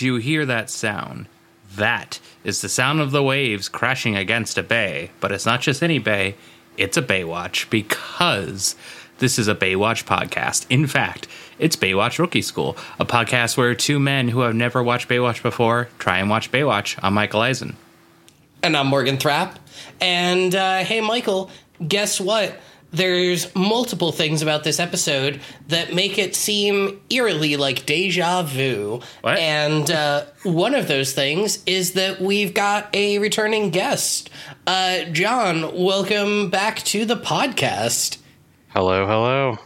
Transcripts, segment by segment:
Do you hear that sound? That is the sound of the waves crashing against a bay. But it's not just any bay, it's a Baywatch because this is a Baywatch podcast. In fact, it's Baywatch Rookie School, a podcast where two men who have never watched Baywatch before try and watch Baywatch. I'm Michael Eisen. And I'm Morgan Thrapp. And uh, hey, Michael, guess what? There's multiple things about this episode that make it seem eerily like deja vu. What? And uh, one of those things is that we've got a returning guest. Uh, John, welcome back to the podcast. Hello, hello.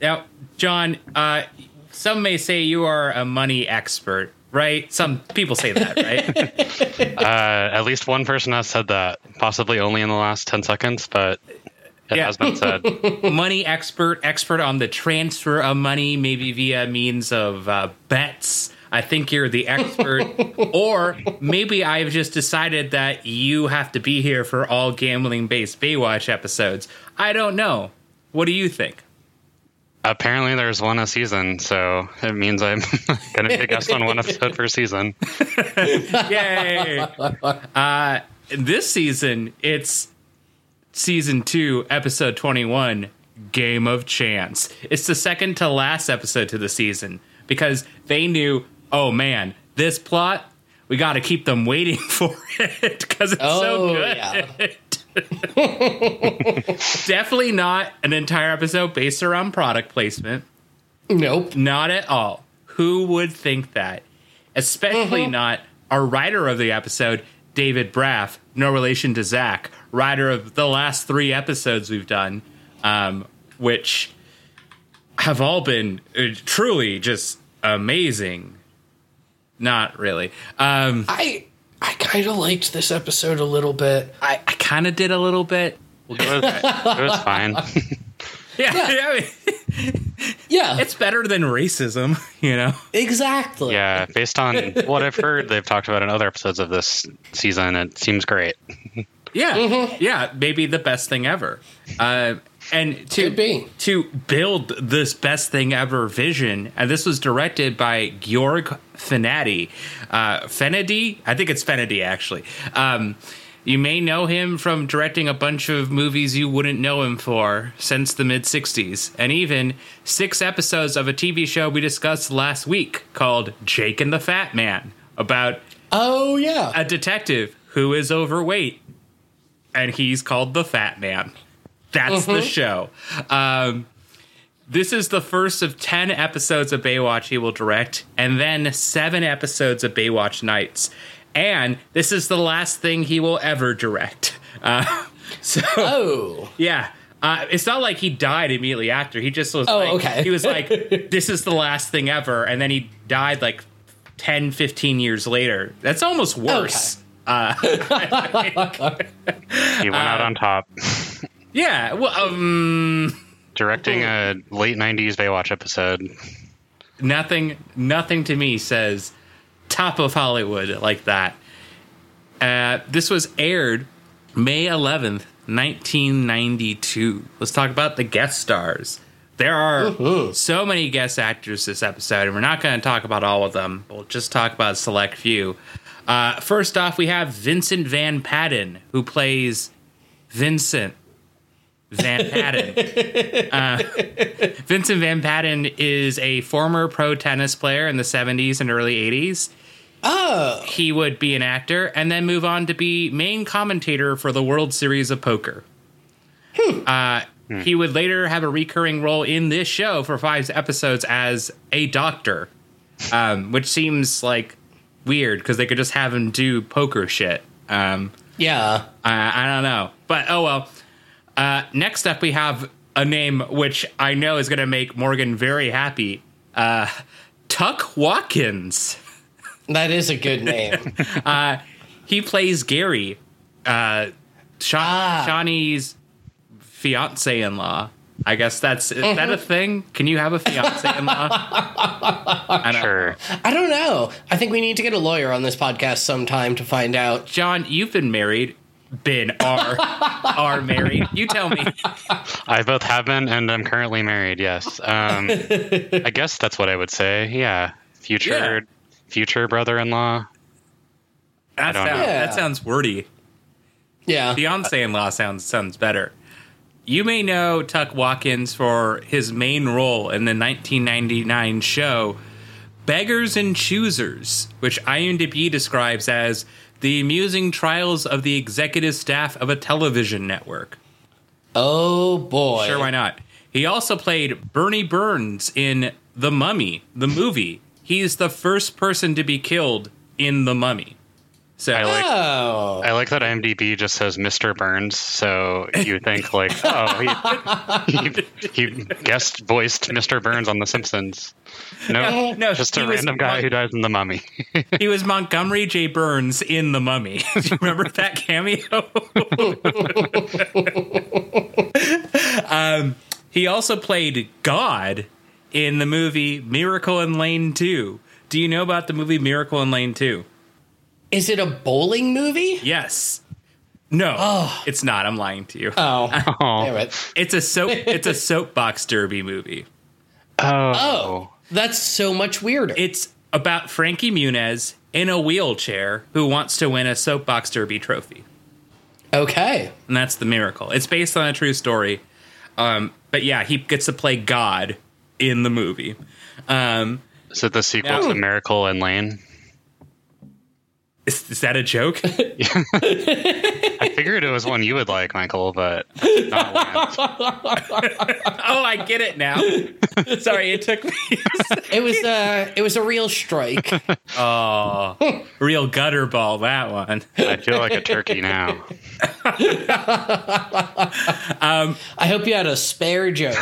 Now, John, uh, some may say you are a money expert, right? Some people say that, right? Uh, at least one person has said that, possibly only in the last 10 seconds, but it Yeah. has been said. money expert, expert on the transfer of money, maybe via means of uh, bets. I think you're the expert. or maybe I've just decided that you have to be here for all gambling based Baywatch episodes. I don't know. What do you think? Apparently, there's one a season, so it means I'm going to be a guest on one episode per season. Yay! uh, this season, it's season two, episode 21, Game of Chance. It's the second to last episode to the season because they knew, oh man, this plot, we got to keep them waiting for it because it's so Oh, good. yeah. Definitely not an entire episode based around product placement. Nope. Not at all. Who would think that? Especially mm-hmm. not our writer of the episode, David Braff, no relation to Zach, writer of the last three episodes we've done, um, which have all been uh, truly just amazing. Not really. Um, I I kind of liked this episode a little bit. I, I kind of did a little bit. It was, it was fine. Yeah, I mean, Yeah, it's better than racism, you know? exactly. yeah, based on what I've heard, they've talked about in other episodes of this season, it seems great. Yeah, yeah, maybe the best thing ever. Uh, and to be. to build this best thing ever vision, and this was directed by Georg Fenady. Uh, Fenady, I think it's Fenady actually. Um, you may know him from directing a bunch of movies you wouldn't know him for since the mid 60s, and even six episodes of a TV show we discussed last week called Jake and the Fat Man about Oh yeah. a detective who is overweight, and he's called the Fat Man. That's the show. Um, this is the first of 10 episodes of Baywatch he will direct, and then seven episodes of Baywatch Nights. And this is the last thing he will ever direct. Uh, so, oh. yeah. Uh, it's not like he died immediately after. He just was Oh, like, okay. he was like, this is the last thing ever. And then he died like 10, 15 years later. That's almost worse. Uh, He went out on top, yeah. Well, um, directing a late 90s Baywatch episode. nothing, nothing to me says top of Hollywood like that. Uh, this was aired May 11th, 1992. Let's talk about the guest stars. There are so many guest actors this episode, and we're not going to talk about all of them. We'll just talk about a select few. Uh, first off, we have Vincent Van Patten, who plays Vincent Van Patten. uh, Vincent Van Patten is a former pro tennis player in the 70s and early 80s. Oh. He would be an actor and then move on to be main commentator for the World Series of Poker. Uh, He would later have a recurring role in this show for five episodes as a doctor, um, which seems like weird because they could just have him do poker shit. Um, Yeah. I, I don't know, but oh well. Uh, next up, we have a name which I know is going to make Morgan very happy. Uh, Tuc Watkins. That is a good name. He plays Gary, uh, Sha- Ah. Shauni's fiance-in-law. I guess that's is that a thing? Can you have a fiance-in-law? I don't- Sure. I don't know. I think we need to get a lawyer on this podcast sometime to find out. John, you've been married. Been are are married. You tell me. I both have been and I'm currently married, yes. Um, I guess that's what I would say. Yeah. Future future brother-in-law. That, don't sounds, know. that sounds wordy. Yeah. Fiance-in-law sounds sounds better. You may know Tuc Watkins for his main role in the 1999 show Beggars and Choosers, which IMDb describes as the amusing trials of the executive staff of a television network. Oh boy. Sure, why not? He also played Bernie Burns in The Mummy, the movie. He's the first person to be killed in The Mummy. So I like Oh. I like that IMDb just says Mr. Burns, so you think like, oh, he, he, he guest voiced Mr. Burns on The Simpsons. No, No, just a random guy Mon- who dies in The Mummy. he was Montgomery J. Burns in The Mummy. Do you remember that cameo? um, he also played God in the movie Miracle in Lane 2. Do you know about the movie Miracle in Lane 2? Is it a bowling movie? Yes. No, it's not. I'm lying to you. Oh. oh, it. It's a soap. It's a soapbox derby movie. Oh. That's so much weirder. It's about Frankie Muniz in a wheelchair who wants to win a soapbox derby trophy, okay. and that's the miracle. It's based on a true story, um, but yeah, he gets to play God in the movie. Um, is it the sequel Yeah. to Miracle in Lane? Is, is that a joke? I figured it was one you would like, Michael, but not oh, I get it now. Sorry, it took me. It was uh it was a real strike. oh, real gutter ball that one. I feel like a turkey now. I hope you had a spare joke.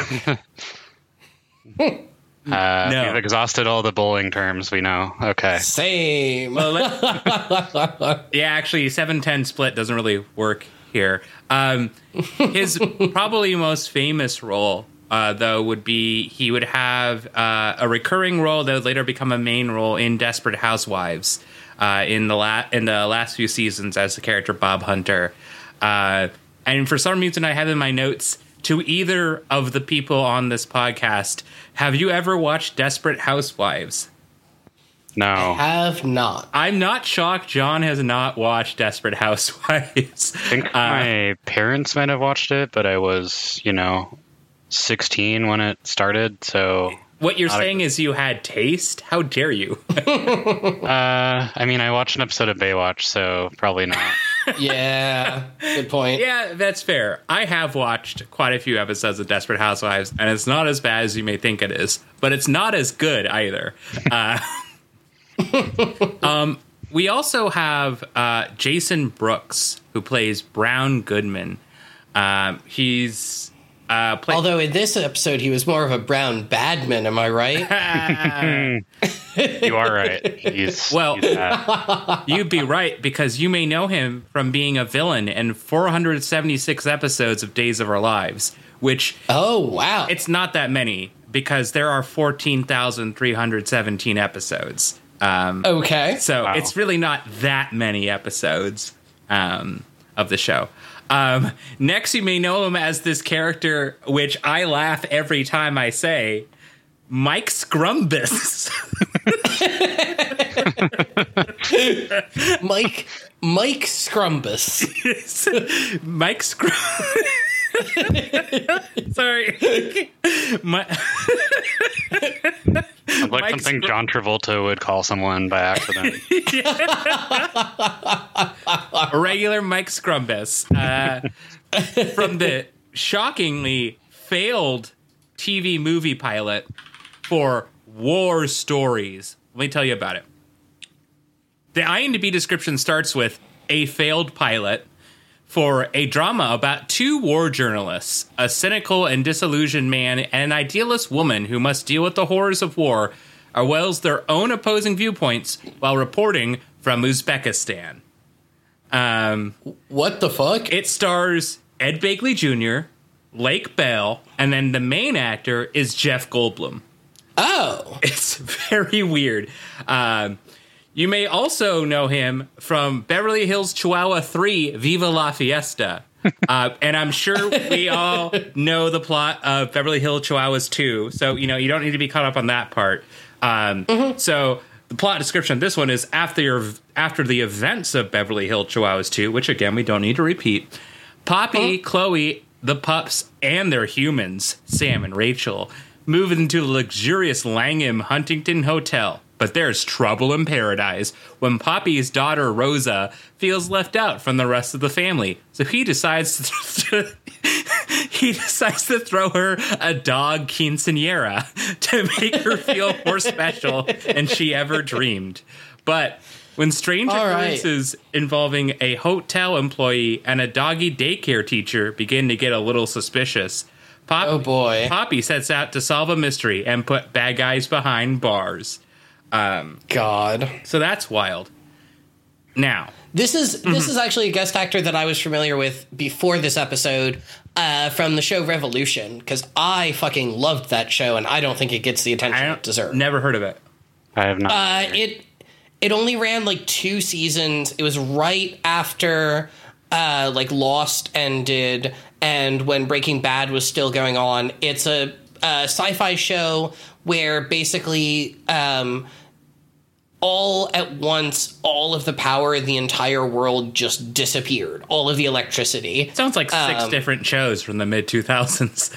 Uh, No. We've exhausted all the bowling terms we know. Okay. Same. Well, let- yeah, actually, seven ten split doesn't really work here. Um, his probably most famous role, uh, though, would be he would have uh, a recurring role that would later become a main role in Desperate Housewives. Uh, in the la- in the last few seasons, as the character Bob Hunter, uh, and for some reason, I have in my notes to either of the people on this podcast. Have you ever watched Desperate Housewives? No. Have not. I'm not shocked John has not watched Desperate Housewives. I think Uh, my parents might have watched it, but I was, you know, 16 when it started. So, what you're Not a- saying is you had taste? How dare you? uh, I mean, I watched an episode of Baywatch, so probably not. Yeah. Good point. yeah, that's fair. I have watched quite a few episodes of Desperate Housewives, and it's not as bad as you may think it is, but it's not as good either. Uh, um, we also have uh, Jason Brooks, who plays Brown Goodman. Um, he's uh, play- Although in this episode he was more of a brown badman, am I right? You are right. He's Well- he's. You'd be right because you may know him from being a villain in 476 episodes of Days of Our Lives, which oh wow. it's not that many because there are 14,317 episodes. Um, okay. so Wow. it's really not that many episodes um, of the show. Um, next, you may know him as this character, which I laugh every time I say, Mike Scrumbus. Mike Mike Scrumbus. Mike Scrum. Sorry. My- Sounds like Mike's something John Travolta would call someone by accident. regular Mike Scrumbus uh, from the shockingly failed TV movie pilot for War Stories. Let me tell you about it. The IMDb description starts with a failed pilot for a drama about two war journalists, a cynical and disillusioned man, and an idealist woman who must deal with the horrors of war, as well as their own opposing viewpoints while reporting from Uzbekistan. Um, What the fuck? it stars Ed Begley Jr., Lake Bell, and then the main actor is Jeff Goldblum. Oh. It's very weird. Um, you may also know him from Beverly Hills Chihuahua 3 Viva La Fiesta. Uh, and I'm sure we all know the plot of Beverly Hills Chihuahuas 2. So, you know, you don't need to be caught up on that part. Um, So, the plot description of this one is after your, after the events of Beverly Hills Chihuahuas 2, which again we don't need to repeat. Poppy, Chloe, the pups, and their humans, Sam and Rachel, move into the luxurious Langham Huntington Hotel. But there's trouble in paradise when Poppy's daughter Rosa feels left out from the rest of the family. So he decides to he decides to throw her a dog quinceanera to make her feel more special than she ever dreamed. But when strange All right. occurrences involving a hotel employee and a doggy daycare teacher begin to get a little suspicious, Pop- Oh, boy. Poppy sets out to solve a mystery and put bad guys behind bars. God. So that's wild. Now, This is this is actually a guest actor that I was familiar with before this episode uh, from the show Revolution because I fucking loved that show and I don't think it gets the attention I it deserves. never heard of it. I have not. Uh, it it only ran like two seasons. It was right after uh, like Lost ended, and when Breaking Bad was still going on. It's a, uh sci-fi show where basically. Um, all at once, all of the power in the entire world just disappeared. All of the electricity. Sounds like six Um, different shows from the mid 2000s.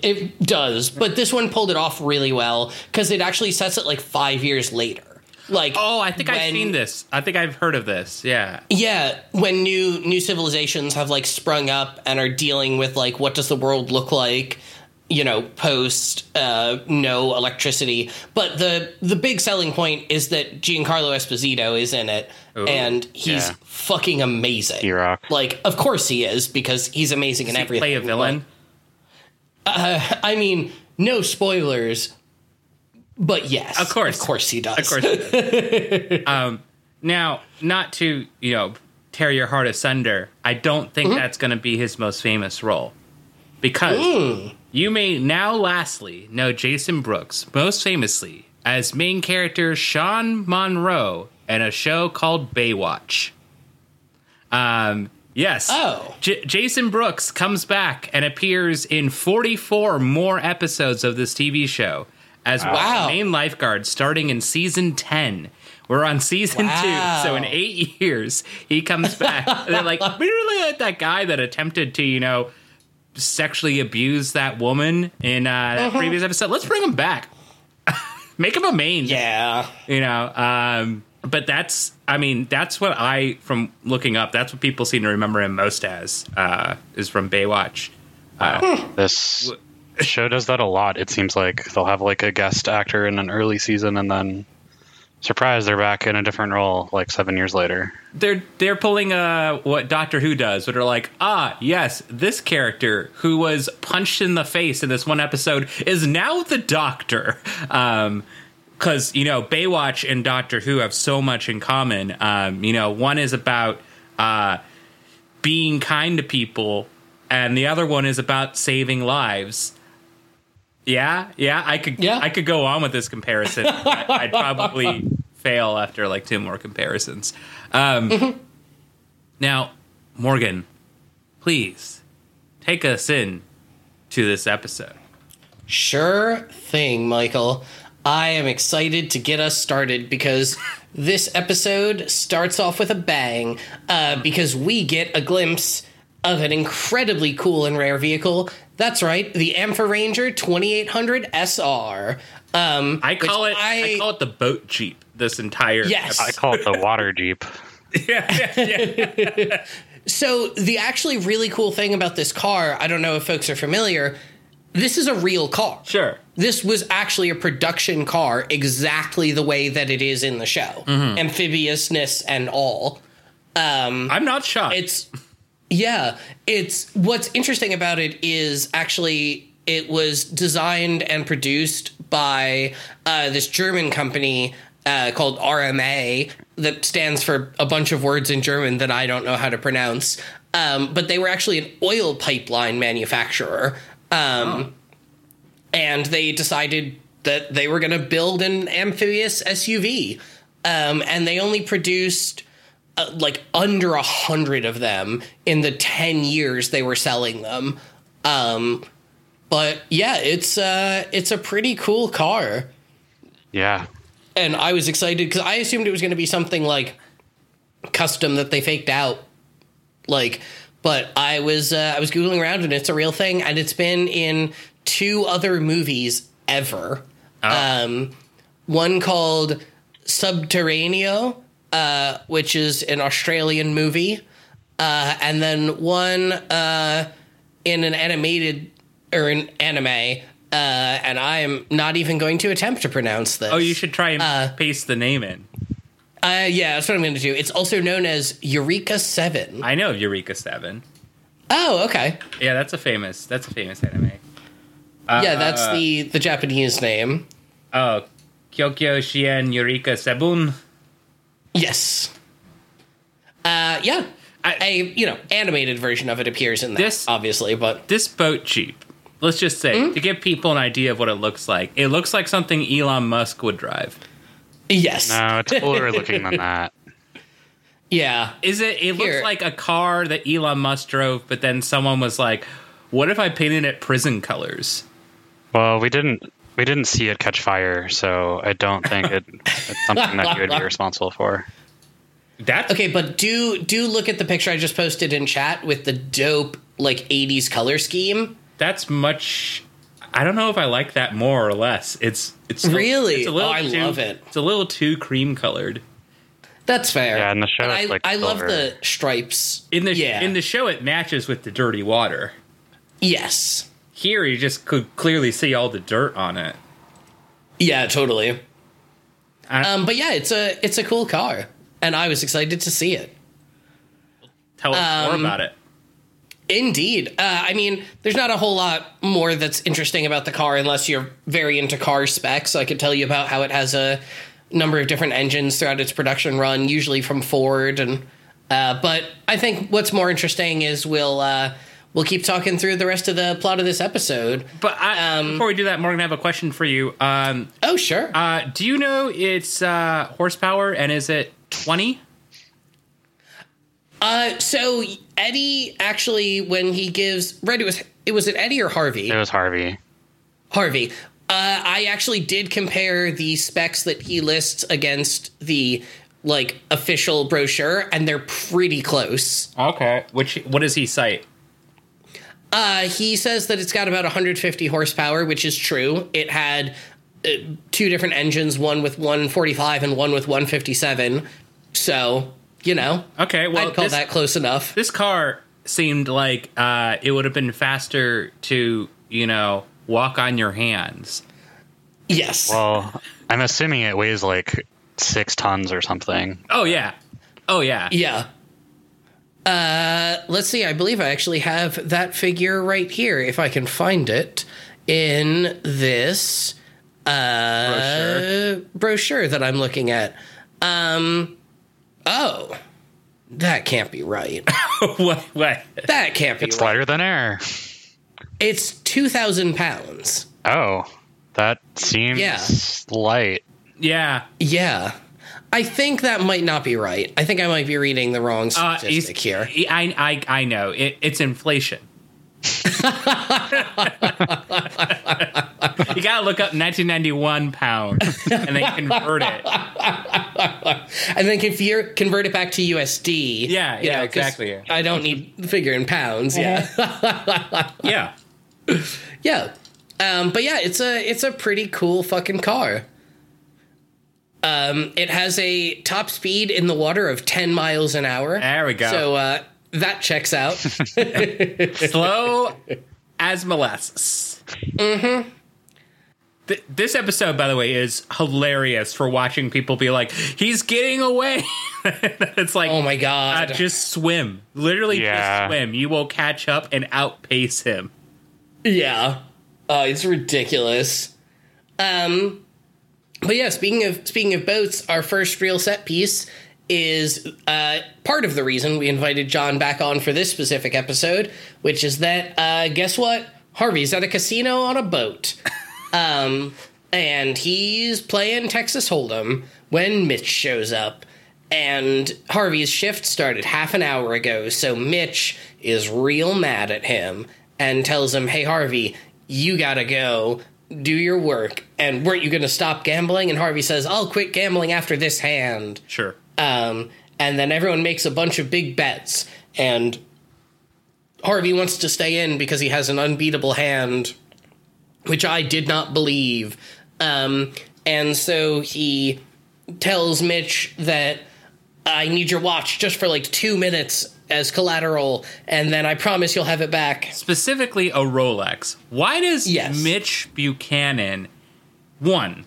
It does, but this one pulled it off really well because it actually sets it like five years later. Like, Oh, I think I've seen this. I think I've heard of this. Yeah. Yeah, when new new civilizations have like sprung up and are dealing with like what does the world look like, you know, post uh, no electricity. But the the big selling point is that Giancarlo Esposito is in it, and he's yeah. fucking amazing. E-Rock. Like, of course he is because he's amazing in Does he everything. play a villain? But, uh, I mean, no spoilers. But yes, Of course. of course he does. Of course. um, now, not to you know tear your heart asunder, I don't think Mm-hmm. that's going to be his most famous role because Mm. You may now, lastly, know Jason Brooks most famously as main character Sean Monroe in a show called Baywatch. Um. Yes. Oh. J- Jason Brooks comes back and appears in 44 more episodes of this TV show as one of the Wow. main lifeguard starting in season 10. We're on season Wow. two, so in eight years he comes back. They're like, we really like that guy that attempted to, you know, sexually abuse that woman in uh, that Uh-huh. previous episode. Let's bring him back. Make him a main Yeah. you know um but that's i mean that's what i from looking up that's what people seem to remember him most as uh is from baywatch Uh, This show does that a lot. It seems like they'll have like a guest actor in an early season, and then surprise, they're back in a different role like seven years later. they're they're pulling uh what doctor who does but are like ah yes this character who was punched in the face in this one episode is now the doctor. Um because you know baywatch and doctor who have so much in common. Um you know one is about uh being kind to people and the other one is about saving lives yeah yeah i could Yeah. i could go on with this comparison I, i'd probably fail after like two more comparisons um now morgan please take us in to this episode Sure thing, Michael. I am excited to get us started because this episode starts off with a bang uh, because we get a glimpse of an incredibly cool and rare vehicle. That's right, the Amphi-Ranger 2800 SR. Um, i call it I, call it the boat jeep this entire Yes. I call it the water jeep. yeah, yeah, yeah. So the actually really cool thing about this car, I don't know if folks are familiar, this is a real car. sure This was actually a production car, exactly the way that it is in the show, amphibiousness and all. i'm not shocked It's yeah, it's what's interesting about it is actually it was designed and produced by uh, this German company uh, called RMA that stands for a bunch of words in German that I don't know how to pronounce. Um, but they were actually an oil pipeline manufacturer. Um, And they decided that they were going to build an amphibious SUV. Um, and they only produced uh, like under a hundred of them in the 10 years they were selling them. Um, but yeah, it's uh, it's a pretty cool car. Yeah. and I was excited because I assumed it was going to be something like custom that they faked out, like. But I was uh, I was googling around and it's a real thing, and it's been in two other movies ever. Um, one called Subterano, uh, which is an Australian movie, uh, and then one uh, in an animated or an anime. Uh, and I am not even going to attempt to pronounce this. Oh, you should try and paste the name in. Uh, yeah, that's what I'm going to do. It's also known as Eureka Seven. I know Eureka Seven. Oh, okay. Yeah, that's a famous. That's a famous anime. yeah, that's the the Japanese name. Oh, Kokyoshihen Eureka Sebun. Yes. Uh, yeah. I- a you know animated version of it appears in that, This- obviously, but This boat jeep. Let's just say Hmm? to give people an idea of what it looks like. It looks like something Elon Musk would drive. yes, No, it's cooler looking than that. yeah, Is it? It looks like a car that Elon Musk drove, but then someone was like, "What if I painted it prison colors?" Well, we didn't we didn't see it catch fire, so I don't think it, it's something that you would be responsible for. That's okay. But do do look at the picture I just posted in chat with the dope like '80s color scheme. That's much. I don't know if I like that more or less. It's it's Really? It's a little Oh, I too, love it. It's a little too cream colored. That's fair. Yeah, in the show And I, like I love the stripes. In the yeah, in the show, it matches with the dirty water. yes, Here, you just could clearly see all the dirt on it. yeah, totally. Um, but yeah, it's a it's a cool car, and I was excited to see it. Tell us more um, about it. Indeed. Uh, I mean, there's not a whole lot more that's interesting about the car unless you're very into car specs. I could tell you about how it has a number of different engines throughout its production run, usually from Ford. And uh, but I think what's more interesting is we'll uh, we'll keep talking through the rest of the plot of this episode. But I, um, before we do that, Morgan, I have a question for you. Um, Oh, sure. uh, do you know its uh, horsepower and is it twenty? Uh, so Eddie actually, when he gives right, it was it was it Eddie or Harvey? It was Harvey. Harvey. Uh, I actually did compare the specs that he lists against the like official brochure, and they're pretty close. Okay. Which what does he cite? Uh, he says that it's got about 150 horsepower, which is true. It had uh, two different engines, one with 145 and one with 157. So you know, Okay. Well, I'd call this, that close enough. this car seemed like uh, it would have been faster to you know walk on your hands. Yes. Well, I'm assuming it weighs like six tons or something. Oh yeah. Oh yeah. Yeah. Uh, let's see. I believe I actually have that figure right here, if I can find it in this uh, Brochure. brochure that I'm looking at. Um, oh, that can't be right. what? What? That can't be It's right. lighter than air. It's two thousand pounds. Oh, that seems Yeah. light. Yeah. Yeah. I think that might not be right. I think I might be reading the wrong Uh, statistic he's- here. I, I, I know. It, it's inflation. you gotta look up 1991 pounds and then convert it. And then if you convert it back to USD. Yeah, you yeah, know, 'cause exactly. I don't need the figure in pounds. Yeah. Yeah. Yeah. Um, but yeah, it's a it's a pretty cool fucking car. Um, it has a top speed in the water of 10 miles an hour. There we go. So uh, that checks out. Slow as molasses. Mm-hmm. Th- this episode, by the way, is hilarious for watching people be like, "He's getting away." it's like, oh my uh, god. just swim. Literally, Yeah. just swim. You will catch up and outpace him. Yeah. Oh, it's ridiculous. Um but yeah, speaking of speaking of boats, our first real set piece is uh, part of the reason we invited John back on for this specific episode, which is that uh, guess what? Harvey's at a casino on a boat, um, and he's playing Texas Hold'em when Mitch shows up. And Harvey's shift started half an hour ago, so Mitch is real mad at him and tells him, "Hey Harvey, you gotta go. Do your work. And weren't you going to stop gambling? And Harvey says, I'll quit gambling after this hand. Sure. Um, and then everyone makes a bunch of big bets. And Harvey wants to stay in because he has an unbeatable hand, which I did not believe. Um, and so he tells Mitch that I need your watch just for like two minutes as collateral, and then I promise you'll have it back. Specifically, a Rolex. Why does Yes. Mitch Buchanan, one,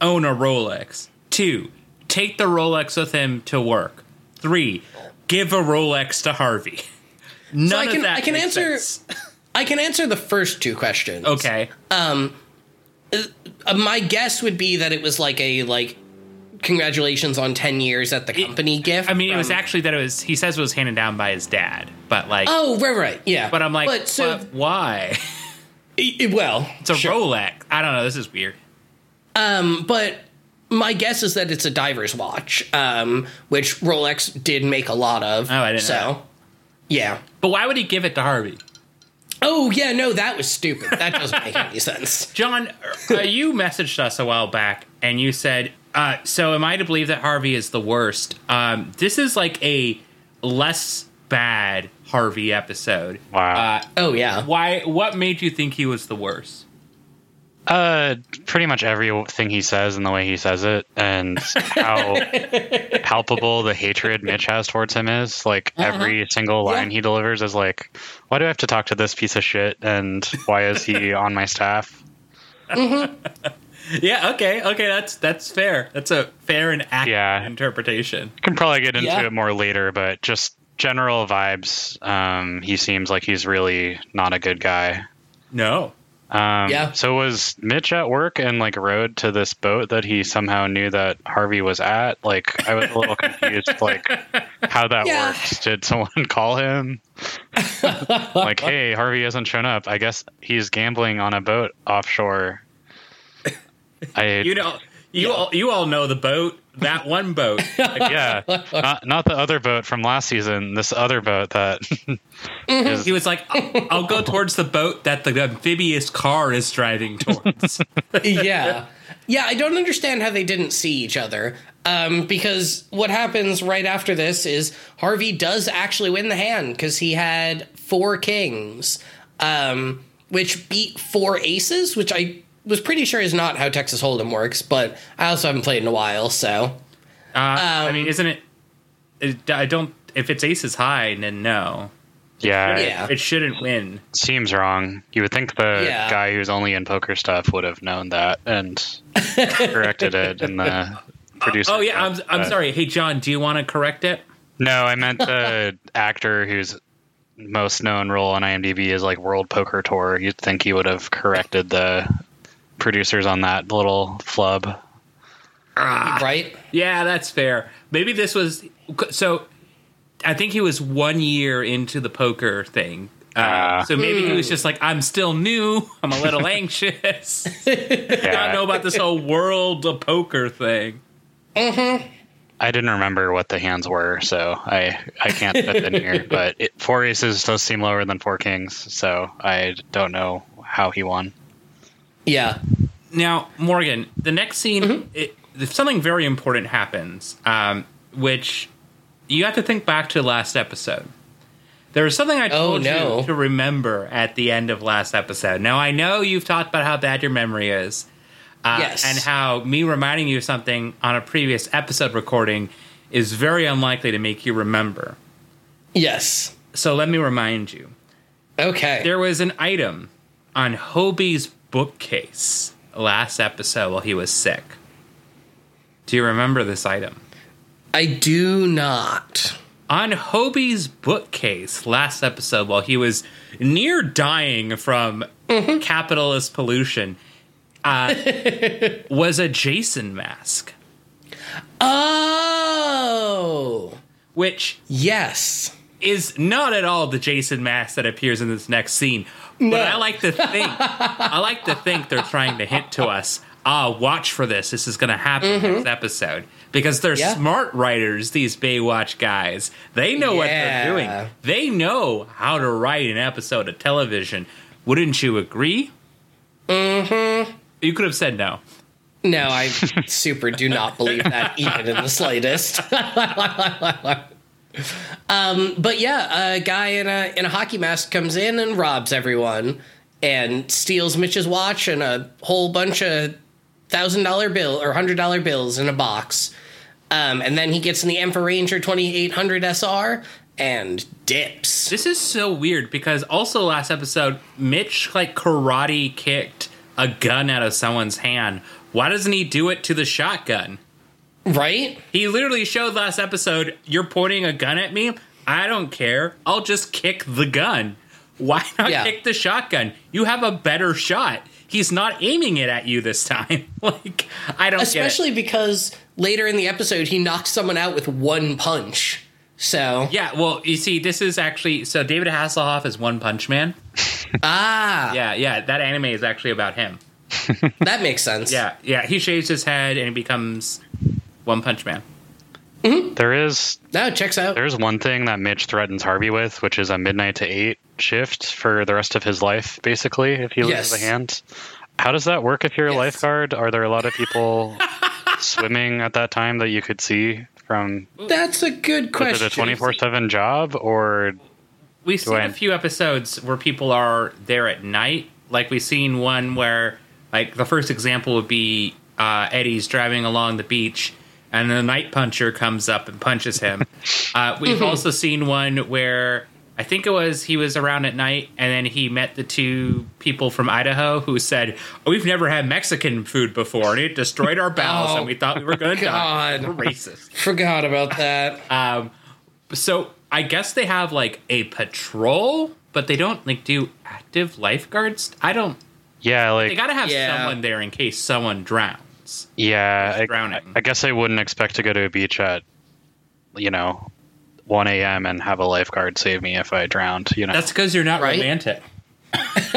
own a Rolex? Two, take the Rolex with him to work? Three, give a Rolex to Harvey? None I can- of that I can answer- sense. I can answer the first two questions. Okay. Uh, my guess would be that it was like a like congratulations on 10 years at the company gift. I mean, it was actually that it was. He says it was handed down by his dad, but like, Oh, right, right. Yeah. but I'm like, but so, but why? i- well, It's a sure. Rolex. I don't know. This is weird. Um, but my guess is that it's a diver's watch, um, which Rolex did make a lot of. Oh, I didn't so, know. yeah. But why would he give it to Harvey? Oh, yeah, no, that was stupid. That doesn't make any sense. John, uh, you messaged us a while back and you said, uh, So, am I to believe that Harvey is the worst? Um, this is like a less bad Harvey episode. Wow. Uh, Oh, yeah. why? What made you think he was the worst? Uh, pretty much everything he says and the way he says it, and how palpable the hatred Mitch has towards him is. Like every single line he delivers is like, "Why do I have to talk to this piece of shit?" And why is he on my staff? Yeah. Okay. Okay. That's that's fair. That's a fair and accurate Yeah. interpretation. can probably get into Yeah. it more later, but just general vibes. Um, he seems like he's really not a good guy. No. Um, Yeah. So was Mitch at work and like rode to this boat that he somehow knew that Harvey was at? Like, I was a little confused, like how that Yeah. worked. Did someone call him? like, hey, Harvey hasn't shown up. I guess he's gambling on a boat offshore. I You know. You all you all know the boat. That one boat. Yeah, not not the other boat from last season. This other boat that is he was like, I'll, I'll go towards the boat that the amphibious car is driving towards. yeah. Yeah, I don't understand how they didn't see each other. Um, because what happens right after this is Harvey does actually win the hand because he had four kings, um, which beat four aces, which I was pretty sure is not how Texas Hold'em works, but I also haven't played in a while, so. Uh, I Um, mean, isn't it, it? I don't. If it's aces high, then no, yeah, Yeah. it shouldn't win. seems wrong. You would think the Yeah. guy who's only in poker stuff would have known that and corrected it in the producer. Oh yeah, I'm. I'm but- sorry. Hey John, do you want to correct it? No, I meant the actor whose most known role on IMDb is like World Poker Tour. You'd think he would have corrected the producers on that little flub. Right? Yeah, that's fair. Maybe this was so. I think he was one year into the poker thing. Uh, Ah. so maybe he was just like, I'm still new. I'm a little anxious. I don't know about this whole world of poker thing. I didn't remember what the hands were, so I I can't put it in here. But it, four aces does seem lower than four kings, so I don't know how he won. Yeah. Now, Morgan, the next scene, it, if something very important happens, um, which you have to think back to last episode. There was something I Oh, told no. you to remember at the end of last episode. Now, I know you've talked about how bad your memory is. Uh, Yes. And how me reminding you of something on a previous episode recording is very unlikely to make you remember. Yes. So let me remind you. Okay. There was an item on Hobie's bookcase last episode while he was sick. Do you remember this item? I do not. On Hobie's bookcase last episode while he was near dying from capitalist pollution uh, was a Jason mask, Oh. which Yes. is not at all the Jason mask that appears in this next scene. But I like to think I like to think they're trying to hint to us, ah, watch for this. This is gonna happen next episode. Because they're Mm-hmm. Yeah. smart writers, these Baywatch guys. They know what they're doing. They know how to write an episode of television. Wouldn't you agree? Mm-hmm. You could have said no. No, I super do not believe that even in the slightest. um, but yeah, a guy in a in a hockey mask comes in and robs everyone and steals Mitch's watch and a whole bunch of thousand dollar bill or hundred dollar bills in a box. Um, and then he gets in the Emperor Ranger 2800 SR and dips. This is so weird because also last episode, Mitch like karate kicked a gun out of someone's hand. Why doesn't he do it to the shotgun? Right? He literally showed last episode, you're pointing a gun at me. I don't care. I'll just kick the gun. Why not Yeah. kick the shotgun? You have a better shot. He's not aiming it at you this time. like I don't Especially get it. because later in the episode he knocks someone out with one punch. So Yeah, well, you see, this is actually so David Hasselhoff is One Punch Man. ah, Yeah, yeah, that anime is actually about him. that makes sense. Yeah, yeah, he shaves his head and he becomes One Punch Man. There is No, checks out. there's one thing that Mitch threatens Harvey with, which is a midnight to eight shift for the rest of his life, basically, if he loses Yes. a hand. How does that work if you're a lifeguard? Are there a lot of people swimming at that time that you could see from That's a good question. is question. it a twenty four seven job or We've seen I- a few episodes where people are there at night. Like we've seen one where, like the first example would be uh, Eddie's driving along the beach, and the night puncher comes up and punches him. uh, we've also seen one where I think it was he was around at night, and then he met the two people from Idaho who said, oh, "We've never had Mexican food before, and it destroyed our bowels, Oh, and we thought we were going to die." God. We're racist. Forgot about that. Um, so I guess they have like a patrol, but they don't like do active lifeguards. I don't. yeah, like They got to have Yeah. someone there in case someone drowns. Yeah, I, drowning. I guess I wouldn't expect to go to a beach at you know one a.m. and have a lifeguard save me if I drowned. You know, That's because you're not Right? romantic.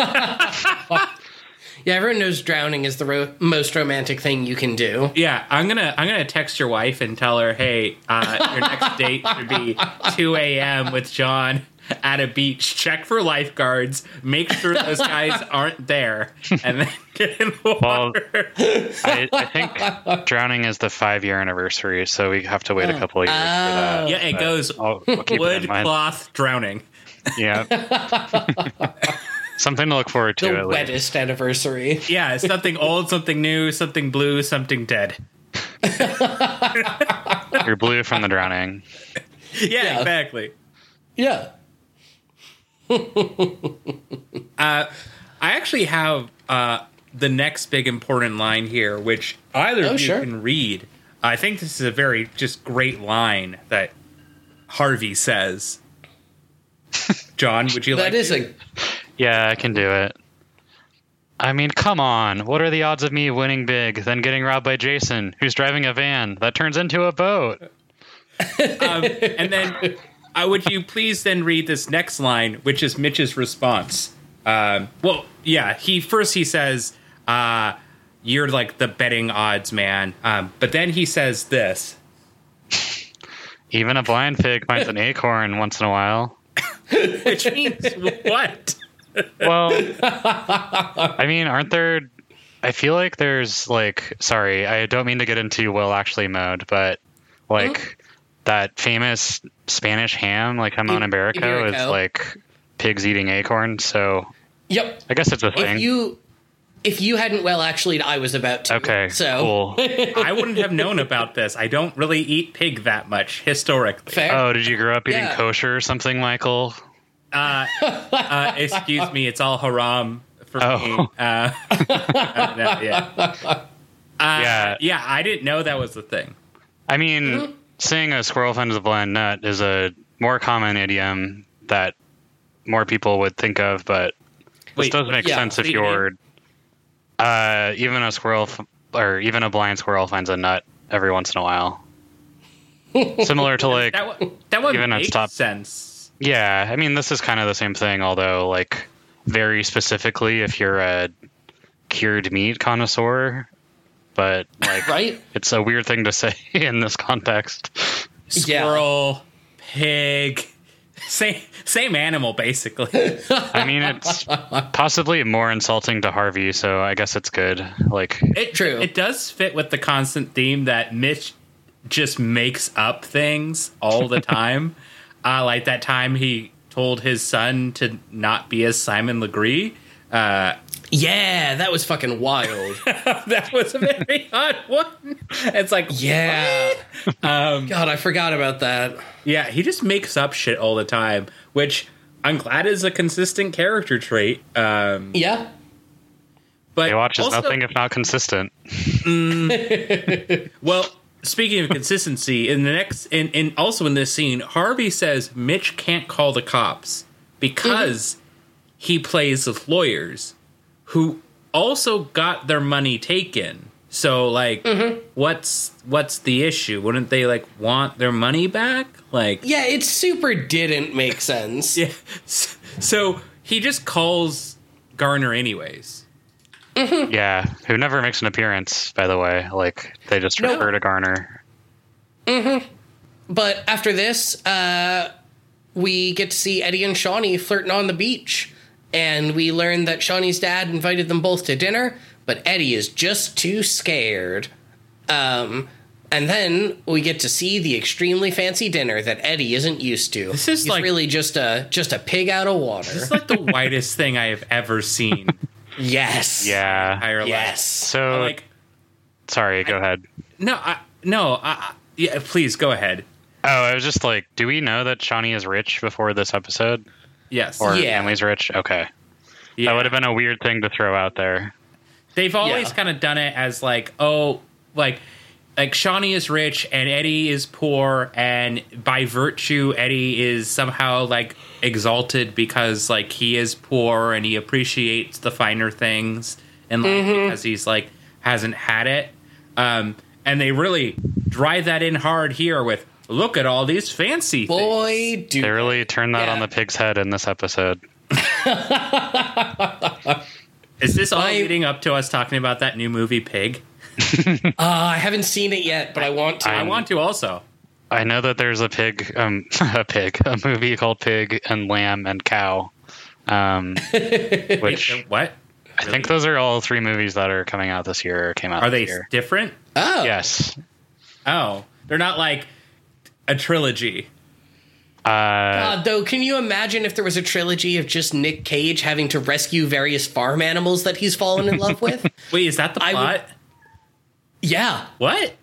Yeah, everyone knows drowning is the ro- most romantic thing you can do. Yeah, I'm gonna I'm gonna text your wife and tell her, hey, uh, your next date should be 2 a.m. with John at a beach. Check for lifeguards. Make sure those guys aren't there, and then get in the Well, water. I, I think drowning is the five year anniversary, so we have to wait a oh. couple of years for that. yeah, it but goes I'll, I'll keep it wood cloth drowning. Yeah. Something to look forward to The at least. wettest anniversary. Yeah, something old, something new, something blue, something dead. You're blue from the drowning. Yeah, Yeah. exactly. Yeah. I actually have uh, the next big important line here, which either Oh, of you sure. can read. I think this is a very just great line that Harvey says. John, would you like? That is to? a Yeah, I can do it. I mean, come on. What are the odds of me winning big, then getting robbed by Jason, who's driving a van that turns into a boat? um, and then, uh, would you please then read this next line, which is Mitch's response? Um, well, yeah, he first he says, uh, "You're like the betting odds man," um, but then he says this. Even a blind pig finds an acorn once in a while. Which means what? Well, I mean, aren't there? I feel like there's like, sorry, I don't mean to get into will actually mode, but like that famous Spanish ham, like jamon I- iberico, is like pigs eating acorns. So Yep. I guess it's a thing. If you if you hadn't well actually I was about to. okay, So cool. I wouldn't have known about this. I don't really eat pig that much historically. fair. Oh, did you grow up eating Yeah. kosher or something, Michael? Uh, uh, excuse me, it's all haram for Oh. me. Uh, no, yeah. Uh, Yeah. yeah, I didn't know that was the thing. I mean, saying a squirrel finds a blind nut is a more common idiom that more people would think of, but this Wait, does make yeah, sense if you're uh, even a squirrel f- or even a blind squirrel finds a nut every once in a while. Similar to like, That one, that one Even makes stop- sense. yeah, I mean, this is kind of the same thing, although like very specifically if you're a cured meat connoisseur, but like right? it's a weird thing to say in this context. Yeah. Squirrel, pig, Same same animal, basically. I mean, it's possibly more insulting to Harvey, so I guess it's good. Like, It, True. It does fit with the constant theme that Mitch just makes up things all the time. uh, like that time he told his son to not be as Simon Legree. Uh, Yeah, that was fucking wild. that was a very odd one. It's like, Yeah. um, God, I forgot about that. yeah, he just makes up shit all the time, which I'm glad is a consistent character trait. Um, Yeah. but Baywatch is also- nothing if not consistent. Well, speaking of consistency, in the next, in, in also in this scene, Harvey says Mitch can't call the cops because he plays with lawyers who also got their money taken. So, like, mm-hmm. what's what's the issue? Wouldn't they like want their money back? Like, Yeah, it super didn't make sense. yeah. So he just calls Garner anyways. Mm-hmm. Yeah, who never makes an appearance, by the way. Like, they just No. refer to Garner. Mm-hmm. But after this, uh, we get to see Eddie and Shauni flirting on the beach. And we learn that Shauni's dad invited them both to dinner, but Eddie is just too scared. Um, and then we get to see the extremely fancy dinner that Eddie isn't used to. This is He's like- really just a just a pig out of water. It's like the whitest thing I have ever seen. yes. Yeah. Entire life. Yes. So, Like, sorry, go ahead. no, I, no, I, I- yeah, please go ahead. Oh, I was just like, do we know that Shauni is rich before this episode? Yes. Or Yeah. family's rich? Okay. Yeah. That would have been a weird thing to throw out there. They've always Yeah. kind of done it as like, oh, like, like Shauni is rich and Eddie is poor, and by virtue, Eddie is somehow like exalted because like he is poor and he appreciates the finer things in life Mm-hmm. because he's like hasn't had it. Um, and they really drive that in hard here with look at all these fancy things. Boy, do They really turned that Yeah. on the pig's head in this episode. Is this all I- leading up to us talking about that new movie Pig? Uh, I haven't seen it yet, but I want to. I want to also. I know that there's a pig, um, a pig, a movie called Pig and Lamb and Cow, um, which What? I think those are all three movies that are coming out this year or came out Are this they year. different? oh, Yes. Oh, they're not like a trilogy. Uh, God, though, can you imagine if there was a trilogy of just Nick Cage having to rescue various farm animals that he's fallen in love with? Wait, is that the I would- plot? Yeah, What?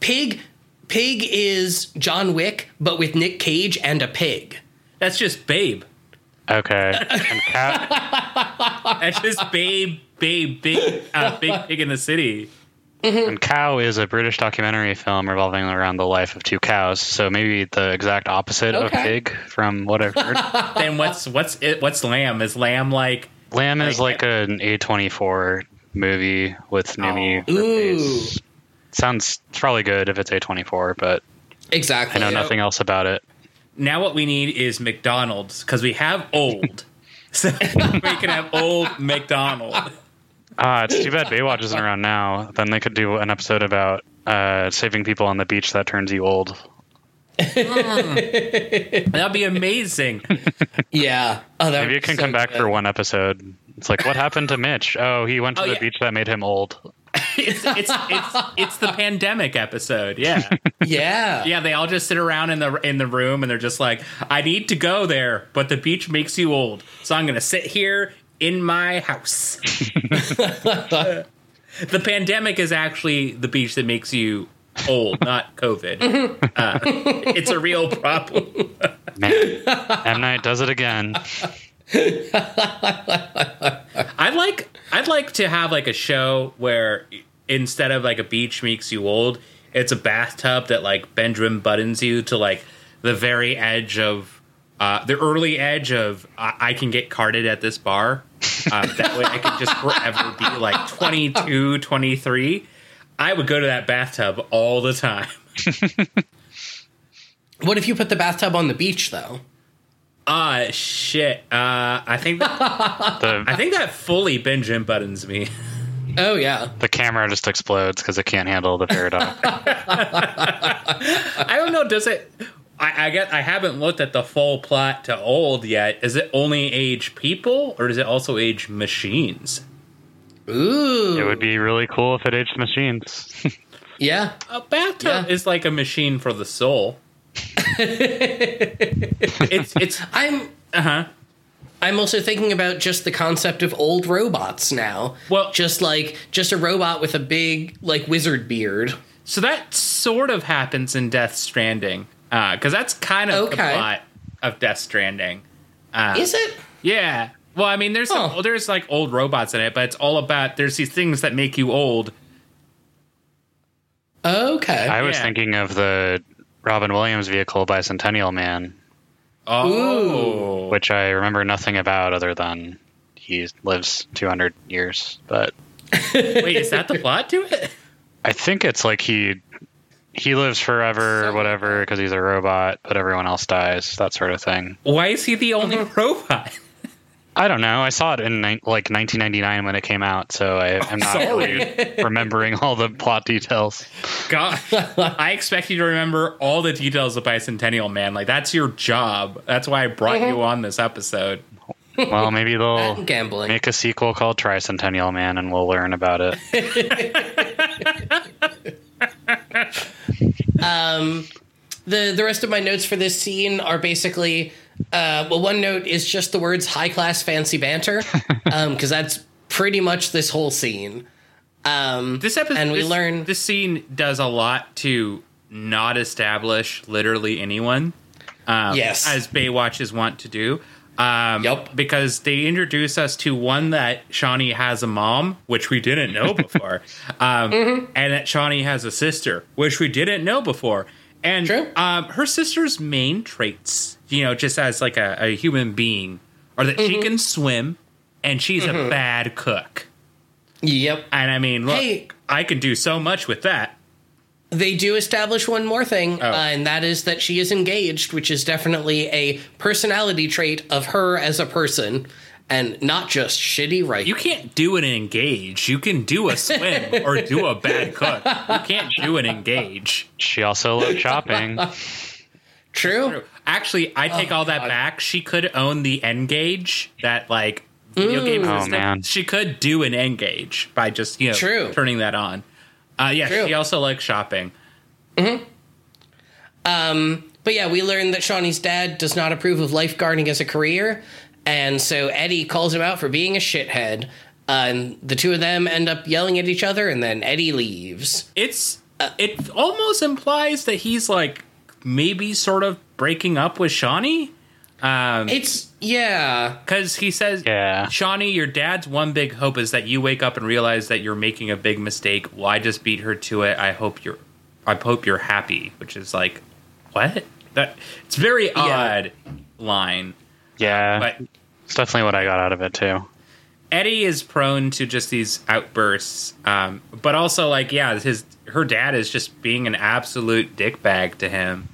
Pig. Pig is John Wick, but with Nick Cage and a pig. That's just Babe. okay. And Cow, That's just Babe, Babe, big, uh, big pig in the city. Mm-hmm. and Cow is a British documentary film revolving around the life of two cows. So maybe the exact opposite of pig, from what I've heard. Then what's what's it? What's Lamb? Is Lamb like? Lamb is Like- like an A24 movie with oh. Noomi. Oh. Ooh. Sounds it's probably good if it's A24, but Exactly. I know nothing else about it. Now what we need is McDonald's because we have old, so we can have old McDonald. Ah, it's too bad Baywatch isn't around now. Then they could do an episode about uh, saving people on the beach that turns you old. That'd be amazing. Yeah. Oh, that Maybe would it can so come back good. for one episode. It's like, what happened to Mitch? Oh, he went to Oh, the yeah. beach that made him old. It's it's it's it's the pandemic episode. Yeah. Yeah. Yeah, they all just sit around in the in the room and they're just like, I need to go there, but the beach makes you old, so I'm gonna sit here in my house. the pandemic is actually the beach that makes you old, not COVID. Uh, it's a real problem. Man, M Night does it again. I'd like I'd like to have like a show where instead of like a beach makes you old, it's a bathtub that like Benjamin buttons you to like the very edge of uh, the early edge of I, I can get carded at this bar. Uh, that way I could just forever be like 22, 23. I would go to that bathtub all the time. What if you put the bathtub on the beach, though? Ah, shit. Uh, I think that, I The think that fully Benjamin buttons me. Oh, yeah. the camera just explodes because it can't handle the paradox. I don't know. Does it? I, I get. I haven't looked at the full plot to old yet. Is it only age people, or does it also age machines? Ooh. It would be really cool if it aged machines. Yeah. A bathtub Yeah. is like a machine for the soul. it's it's I'm uh huh. I'm also thinking about just the concept of old robots now. Well- just like just a robot with a big like wizard beard. So that sort of happens in Death Stranding, because that's kind of the Okay. plot of Death Stranding. Uh, Is it? Yeah. Well, I mean, there's some, Huh. there's like old robots in it, but it's all about there's these things that make you old. Okay. I was Yeah. thinking of the Robin Williams vehicle, Bicentennial Man, Oh, which I remember nothing about other than he lives 200 years. But wait, is that the plot to it? I think it's like he he lives forever or whatever because he's a robot, but everyone else dies, that sort of thing. Why is he the only robot? I don't know. I saw it in ni- like 1999 when it came out, so I, I'm not really remembering all the plot details. God, I expect you to remember all the details of Bicentennial Man. Like that's your job. That's why I brought you mm-hmm. on this episode. Well, maybe they'll And gambling. make a sequel called Tricentennial Man, and we'll learn about it. the the rest of my notes for this scene are basically uh, well one note is just the words high class fancy banter because that's pretty much this whole scene um, This episode, and we this, learn this scene does a lot to not establish literally anyone. Um, Yes. as Baywatch is wont to do. Um, Yup. Because they introduce us to one that Shauni has a mom, which we didn't know before, um, Mm-hmm. and that Shauni has a sister, which we didn't know before. And um, her sister's main traits, you know, just as like a, a human being, are that Mm-hmm. she can swim and she's a bad cook. yep And I mean, look, Hey. I can do so much with that. They do establish one more thing Oh. uh, and that is that she is engaged which is definitely a personality trait of her as a person and not just shitty right You can't do an engage. You can do a swim or do a bad cook. You can't do an engage. She also loves shopping. true Actually, I take all that God. back. She could own the engage that like video game Oh, system. man. She could do an engage by just you know True. turning that on. Uh, yeah, True. she also likes shopping. um But yeah, we learned that Shauni's dad does not approve of lifeguarding as a career, and so Eddie calls him out for being a shithead. Uh, and the two of them end up yelling at each other, and then Eddie leaves. It's it almost implies that he's like maybe sort of breaking up with Shauni. Um, It's yeah, Because he says, Yeah. Shauni, your dad's one big hope is that you wake up and realize that you're making a big mistake. Well, I just beat her to it. I hope you're, I hope you're happy." Which is like, what? That it's very odd line. Yeah, But it's definitely what I got out of it too. Eddie is prone to just these outbursts, um, but also like, yeah, his her dad is just being an absolute dickbag to him.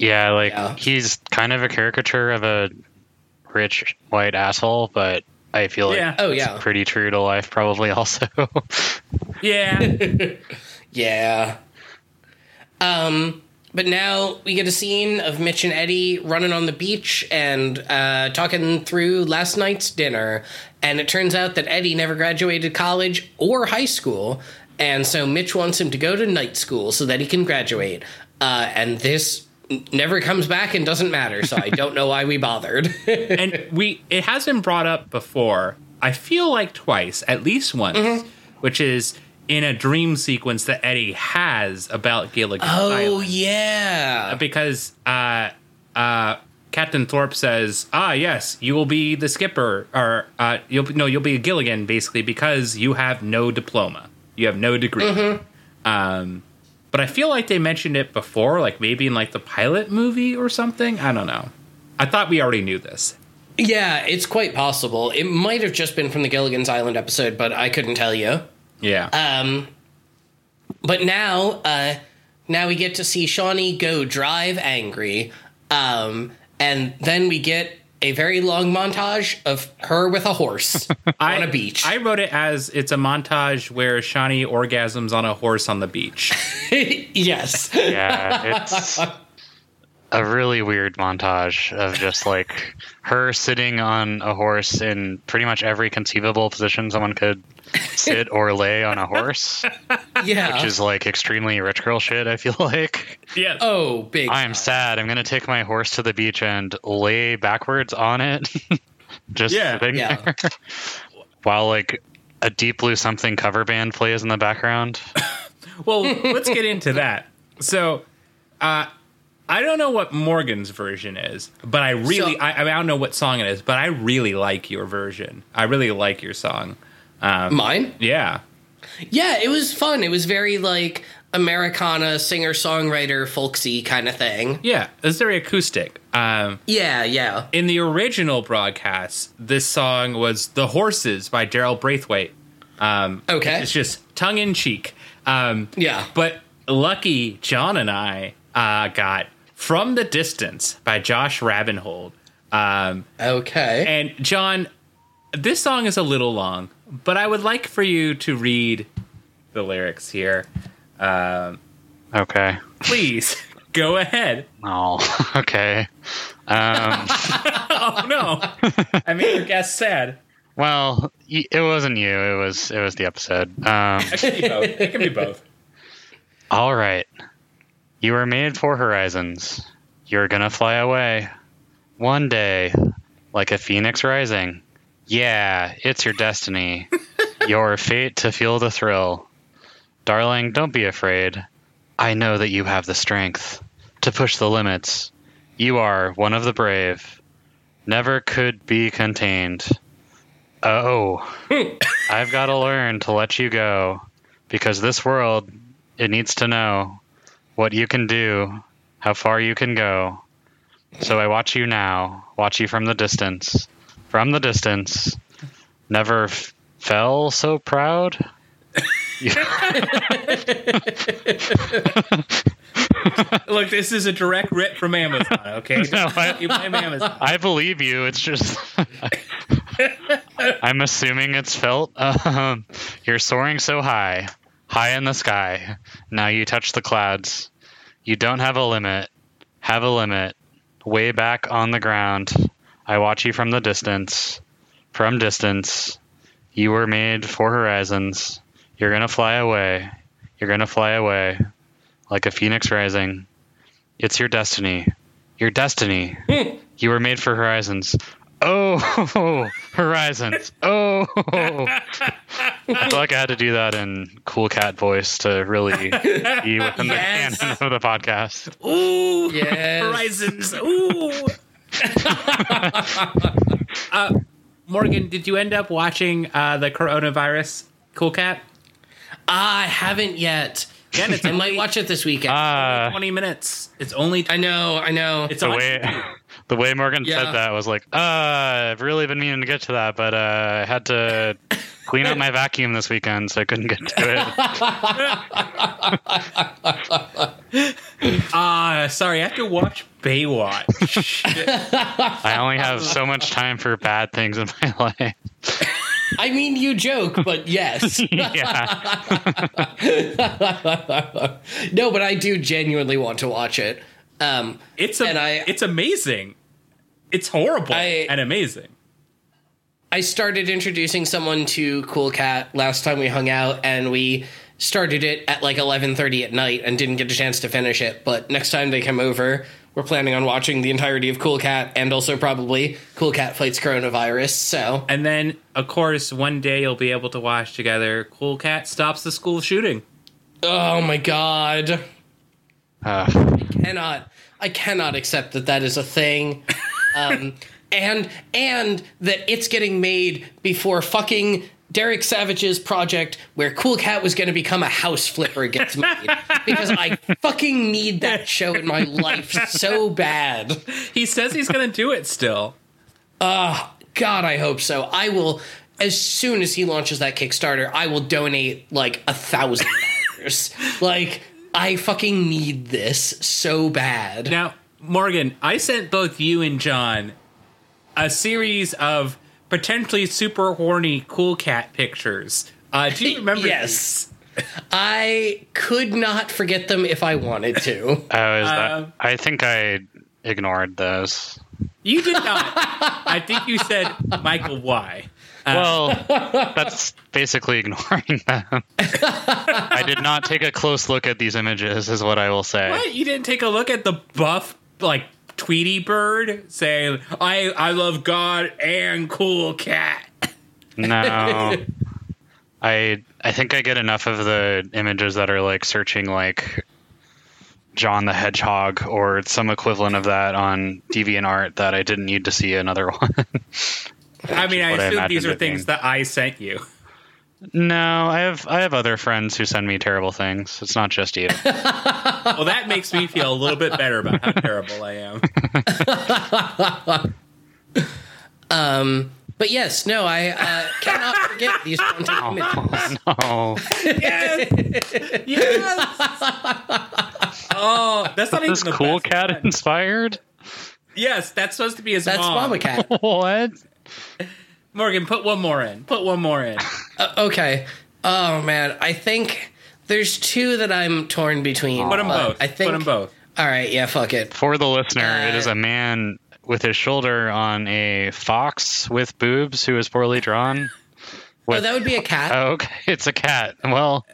Yeah, like Yeah. he's kind of a caricature of a rich white asshole, but I feel like Yeah. Oh, it's yeah. pretty true to life probably also. Yeah, yeah. Um, but now we get a scene of Mitch and Eddie running on the beach and uh, talking through last night's dinner. And it turns out that Eddie never graduated college or high school. And so Mitch wants him to go to night school so that he can graduate. Uh, and this never comes back and doesn't matter. So I don't know why we bothered. and we it has been brought up before. I feel like twice, at least once, Mm-hmm. which is in a dream sequence that Eddie has about Gilligan oh, Island. yeah. because uh, uh, Captain Thorpe says, "Ah, yes, you will be the skipper, or uh, you'll no, you'll be a Gilligan, basically, because you have no diploma, you have no degree." Mm-hmm. Um, but I feel like they mentioned it before, like maybe in like the pilot movie or something. I don't know. I thought we already knew this. Yeah, it's quite possible. It might have just been from the Gilligan's Island episode, but I couldn't tell you. Yeah. Um, but now, uh, now we get to see Shauni go drive angry, um, and then we get a very long montage of her with a horse on a beach. I wrote it as it's a montage where Shauni orgasms on a horse on the beach. yes. yeah, it's a really weird montage of just like her sitting on a horse in pretty much every conceivable position someone could sit or lay on a horse, Yeah. which is like extremely rich girl shit. I feel like Yeah. oh, big. I am sad. I'm gonna take my horse to the beach and lay backwards on it, just Yeah. sitting Yeah. there, while like a deep blue something cover band plays in the background. Well, let's get into that. So, uh, I don't know what Morgan's version is, but I really, So- I, I, don't know what song it is, but I really like your version. I really like your song. Mine? Yeah. Yeah, it was fun. It was very like Americana singer songwriter folksy kind of thing. Yeah. It's very acoustic. Um, Yeah, yeah. in the original broadcast, this song was The Horses by Daryl Braithwaite. Um, Okay. It's just tongue in cheek. Um, Yeah. But lucky John and I uh, got From the Distance by Josh Rabinhold. Um, Okay. and John, this song is a little long, but I would like for you to read the lyrics here. Um, Okay. Please go ahead. Oh, okay. Um, Oh no, I made your guest sad. well, it wasn't you. It was it was the episode. Um, It can be both. It can be both. all right. You were made for horizons. You're gonna fly away one day, like a phoenix rising. Yeah, it's your destiny. your fate to feel the thrill. Darling, don't be afraid. I know that you have the strength to push the limits. You are one of the brave. Never could be contained. Oh, I've got to learn to let you go because this world, it needs to know what you can do, how far you can go. So I watch you now, watch you from the distance. From the distance, never f- fell so proud. Look, this is a direct rip from Amazon. Okay, No, I- you blame Amazon. I believe you. It's just. I'm assuming it's felt. Um, you're soaring so high, high in the sky. Now you touch the clouds. You don't have a limit. Have a limit. Way back on the ground. I watch you from the distance. From distance. You were made for horizons. You're gonna fly away. You're gonna fly away. Like a phoenix rising. It's your destiny. Your destiny. You were made for horizons. Oh, horizons. Oh. I feel like I had to do that in cool cat voice to really be within Yes. the canon of the podcast. Ooh, Yes. horizons. Ooh. uh, Morgan, did you end up watching uh, the coronavirus Cool Cat? I haven't yet. Again, it's I might watch it this weekend. Ah, twenty minutes. It's only. I know, I know. It's the on. Way the way Morgan Yeah. said that was like, uh, I've really been meaning to get to that, but uh, I had to clean up my vacuum this weekend, so I couldn't get to it. Ah, sorry, I have to watch Baywatch. I only have so much time for bad things in my life. I mean, you joke, but yes. yeah. no, but I do genuinely want to watch it. Um, It's a, And I- it's amazing. It's horrible I- and amazing. I started introducing someone to Cool Cat last time we hung out, and we started it at like 11:30 at night and didn't get a chance to finish it. But next time they come over, we're planning on watching the entirety of Cool Cat and also probably Cool Cat fights coronavirus. So And then, of course, one day you'll be able to watch together. Cool Cat stops the school shooting. Oh my god. Uh, Cannot I cannot accept that that is a thing. Um and and that it's getting made before fucking Derek Savage's project where Cool Cat was going to become a house flipper gets made because I fucking need that show in my life so bad. He says he's going to do it still. Oh god, I hope so. I will as soon as he launches that Kickstarter, I will donate like a thousand dollars. Like I fucking need this so bad. Now, Morgan, I sent both you and John a series of potentially super horny Cool Cat pictures. Uh, do you remember? Yes. I could not forget them if I wanted to. I was. Um, I think I ignored those. You did not. I think you said Michael. Why? Uh, Well, that's basically ignoring them. I did not take a close look at these images, is what I will say. what? You didn't take a look at the buff like Tweety Bird saying, "I I love God and cool cat." No. I I think I get enough of the images that are like searching like John the Hedgehog or some equivalent of that on DeviantArt that I didn't need to see another one. I mean, I assume these are things being. that I sent you. No, I have I have other friends who send me terrible things. It's not just you. Well, that makes me feel a little bit better about how terrible I am. Um, but yes, no, I uh, cannot forget these haunting images. Oh, no. Yes. yes. Oh, that's not This even the cool best cat one. inspired? Yes, that's supposed to be his That's mom. Mama Cat. What? Morgan, put one more in. Put one more in. Uh, okay. Oh man, I think there's two that I'm torn between. Put them both. I think. Put them both. All right, yeah, fuck it. For the listener, Uh, it is a man with his shoulder on a fox with boobs who is poorly drawn. Oh, that would be a cat. Oh, okay, it's a cat. Well,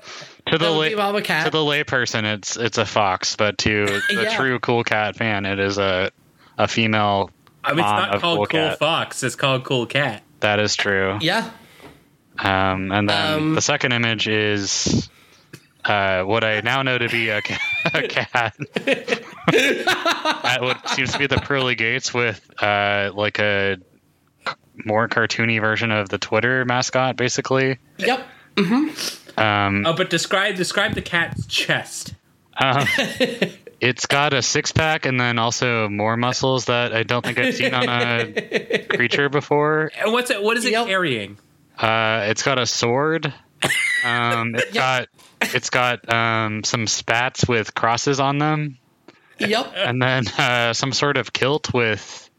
to the lay, be Cat. to the layperson, it's it's a fox, but to the Yeah. true cool cat fan, it is a a female. I mean, it's not called Cool Cool, Fox. It's called Cool Cat. That is true. yeah. Um, and then Um, the second image is uh, what I now know to be a, a cat. At what seems to be the pearly gates with uh, like a c- more cartoony version of the Twitter mascot, basically. Yep. Um, Oh, but describe describe the cat's chest. uh, it's got a six pack and then also more muscles that I don't think I've seen on a creature before. And what's it? What is it Yep. carrying? Uh, it's got a sword. Um, it's got it's got um, some spats with crosses on them, Yep. and then uh, some sort of kilt with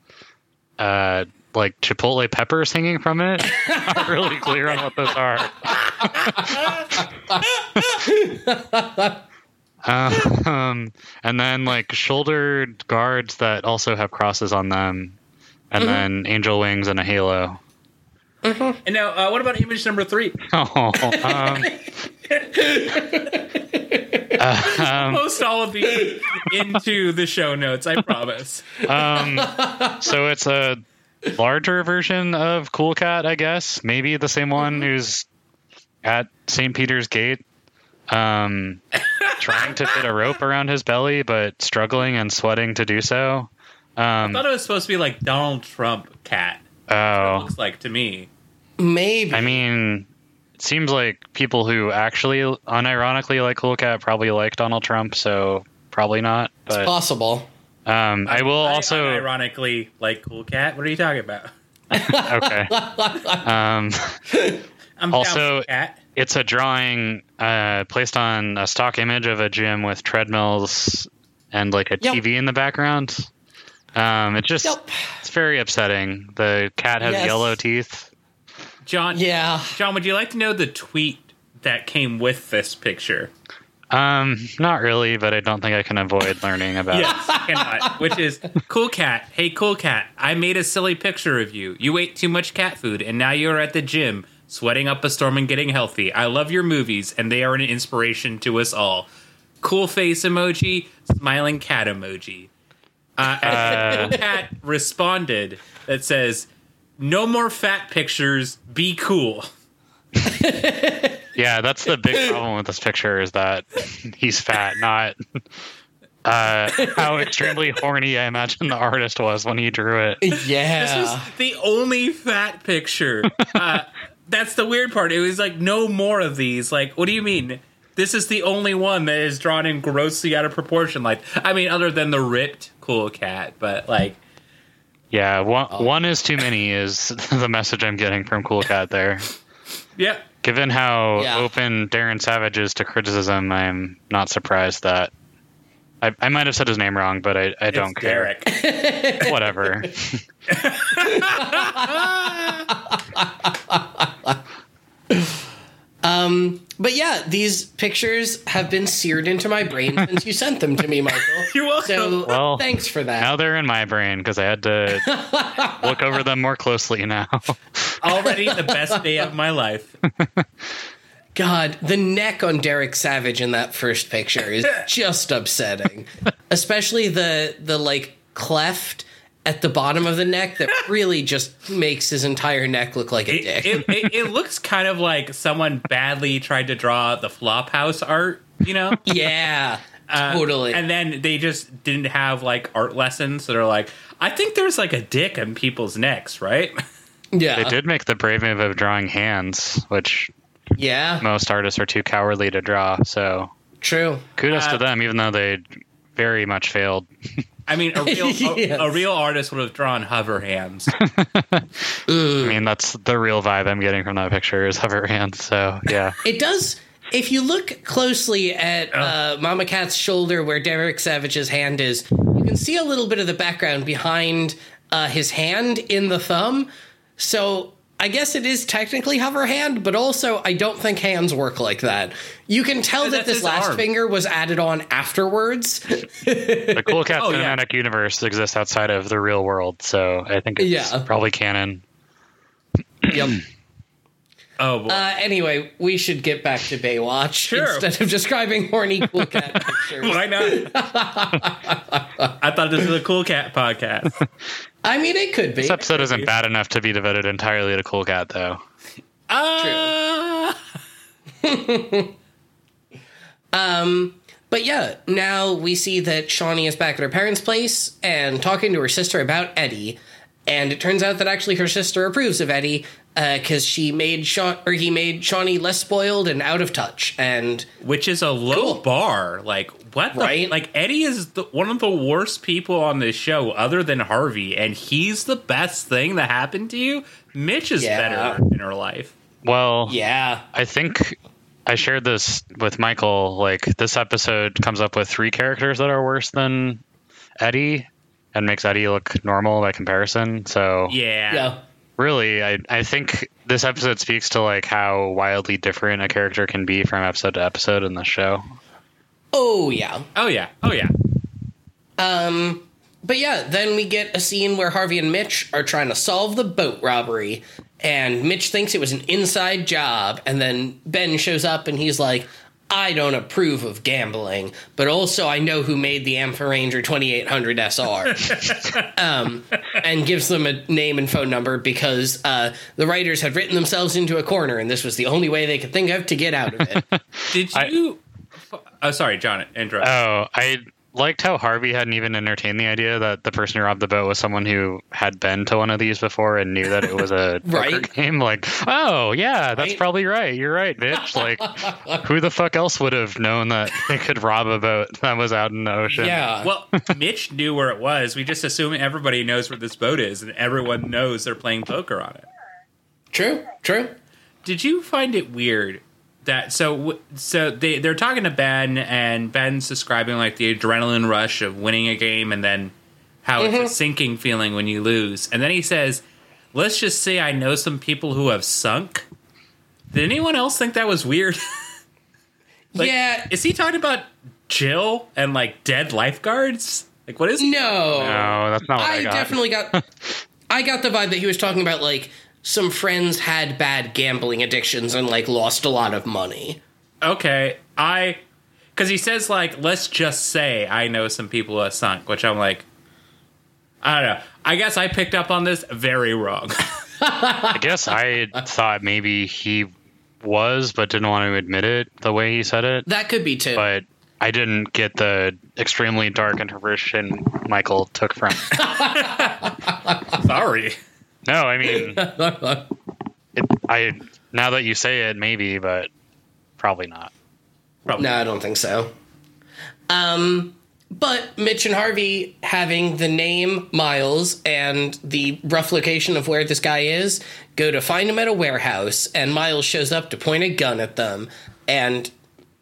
uh, like chipotle peppers hanging from it. Not really clear on what those are. Um, and then like shouldered guards that also have crosses on them, and then angel wings and a halo. And now, uh, what about image number three? Oh, um, um, Post all of these into the show notes. I promise. um, so it's a larger version of Cool Cat, I guess. Maybe the same one who's at St. Peter's Gate, um, trying to fit a rope around his belly, but struggling and sweating to do so. I Um, thought it was supposed to be like Donald Trump cat. oh, Looks like to me. Maybe. I mean, it seems like people who actually unironically like Cool Cat probably like Donald Trump, so probably not. But possible. um, I will also. ironically like Cool Cat. What are you talking about? okay. Um, I'm Also- cat. It's a drawing uh, placed on a stock image of a gym with treadmills and like a Yep. TV in the background. Um, it just Yep. it's very upsetting. The cat has Yes. yellow teeth. John. Yeah. John, would you like to know the tweet that came with this picture? Um, not really, but I don't think I can avoid learning about. Yes, cannot. Which is cool cat. Hey, cool cat. I made a silly picture of you. You ate too much cat food, and now you're at the gym, sweating up a storm and getting healthy. I love your movies, and they are an inspiration to us all. Cool face emoji, smiling cat emoji. Uh, Uh. cool cat responded that says, "No more fat pictures. Be cool." Yeah, that's the big problem with this picture is that he's fat, not uh, how extremely horny I imagine the artist was when he drew it. Yeah. This was the only fat picture. Uh, that's the weird part. It was like no more of these. Like, what do you mean? This is the only one that is drawn in grossly out of proportion. Like, I mean, other than the ripped cool cat, but like, Yeah, one Oh. one is too many is the message I'm getting from Cool Cat there. yeah, Given how Yeah. open Darren Savage is to criticism, I'm not surprised that I, I might have said his name wrong, but I, I don't it's care. Derek. Whatever. Um, but yeah, these pictures have been seared into my brain since you sent them to me, Michael. You're welcome. So Well, thanks for that. Now they're in my brain because I had to look over them more closely now. Already the best day of my life. God, the neck on Derek Savage in that first picture is just upsetting. Especially the the like cleft at the bottom of the neck that really just makes his entire neck look like a It, dick. it, it, it looks kind of like someone badly tried to draw the Flophouse art, you know? yeah, Uh, totally. And then they just didn't have like art lessons, so they're like, I think there's like a dick on people's necks, right? yeah, They did make the brave move of drawing hands, which yeah, most artists are too cowardly to draw. So true. kudos Uh, to them, even though they very much failed. I mean, a real Yes. a, a real artist would have drawn hover hands. I mean, that's the real vibe I'm getting from that picture is hover hands. So yeah, It does. If you look closely at uh, Mama Cat's shoulder where Derek Savage's hand is, you can see a little bit of the background behind uh, his hand in the thumb. So I guess it is technically hover hand, but also I don't think hands work like that. You can tell that That's this his last arm. finger was added on afterwards. the Cool Cat Oh, yeah. cinematic universe exists outside of the real world, so I think it's Yeah. probably canon. yep. Oh, boy. Uh, anyway, we should get back to Baywatch Sure. instead of describing horny cool cat pictures. why not? I thought this was a cool cat podcast. I mean, it could be. This episode isn't bad enough to be devoted entirely to Cool Cat, though. Uh, But yeah, now we see that Shauni is back at her parents' place and talking to her sister about Eddie. And it turns out that actually her sister approves of Eddie Uh, because she made Sha- or he made Shauni less spoiled and out of touch. And which is a low Cool. bar. Like what? The, Right? Like Eddie is the, one of the worst people on this show, other than Harvey, and he's the best thing that happened to you. Mitch is Yeah. better in her life. Well, yeah, I think I shared this with Michael. Like, this episode comes up with three characters that are worse than Eddie and makes Eddie look normal by comparison. So, Yeah. yeah, really, I, I think this episode speaks to like how wildly different a character can be from episode to episode in the show. oh yeah. Oh yeah. Oh yeah. Um but yeah, then we get a scene where Harvey and Mitch are trying to solve the boat robbery, and Mitch thinks it was an inside job, and then Ben shows up and he's like, I don't approve of gambling, but also I know who made the Amphi-Ranger 2800 SR. um, and gives them a name and phone number because uh, the writers had written themselves into a corner, and this was the only way they could think of to get out of it. Did you? oh, sorry, John. Interrupt. Oh, I liked how Harvey hadn't even entertained the idea that the person who robbed the boat was someone who had been to one of these before and knew that it was a poker Right. game. Like, oh yeah, that's Right. probably right. You're right, bitch. Like, who the fuck else would have known that they could rob a boat that was out in the ocean? yeah. well, Mitch knew where it was. We just assume everybody knows where this boat is, and everyone knows they're playing poker on it. true, true. Did you find it weird that so so they they're talking to Ben and Ben's describing like the adrenaline rush of winning a game and then how it's a mm-hmm. sinking feeling when you lose. And then he says, "Let's just say I know some people who have sunk." Did anyone else think that was weird? Like, yeah, Is he talking about Jill and like dead lifeguards? Like what is no. No, that's not what I, I got. definitely got I got the vibe that he was talking about like some friends had bad gambling addictions and like lost a lot of money. okay, I because he says like, let's just say I know some people who have sunk, which I'm like, I don't know. I guess I picked up on this very wrong. I guess I thought maybe he was, but didn't want to admit it the way he said it. That could be too. But I didn't get the extremely dark interpretation Michael took from. Sorry. No, I mean, it, I now that you say it, maybe, but probably not. Probably. no, I don't think so. Um but Mitch and Harvey having the name Miles and the rough location of where this guy is go to find him at a warehouse, and Miles shows up to point a gun at them, and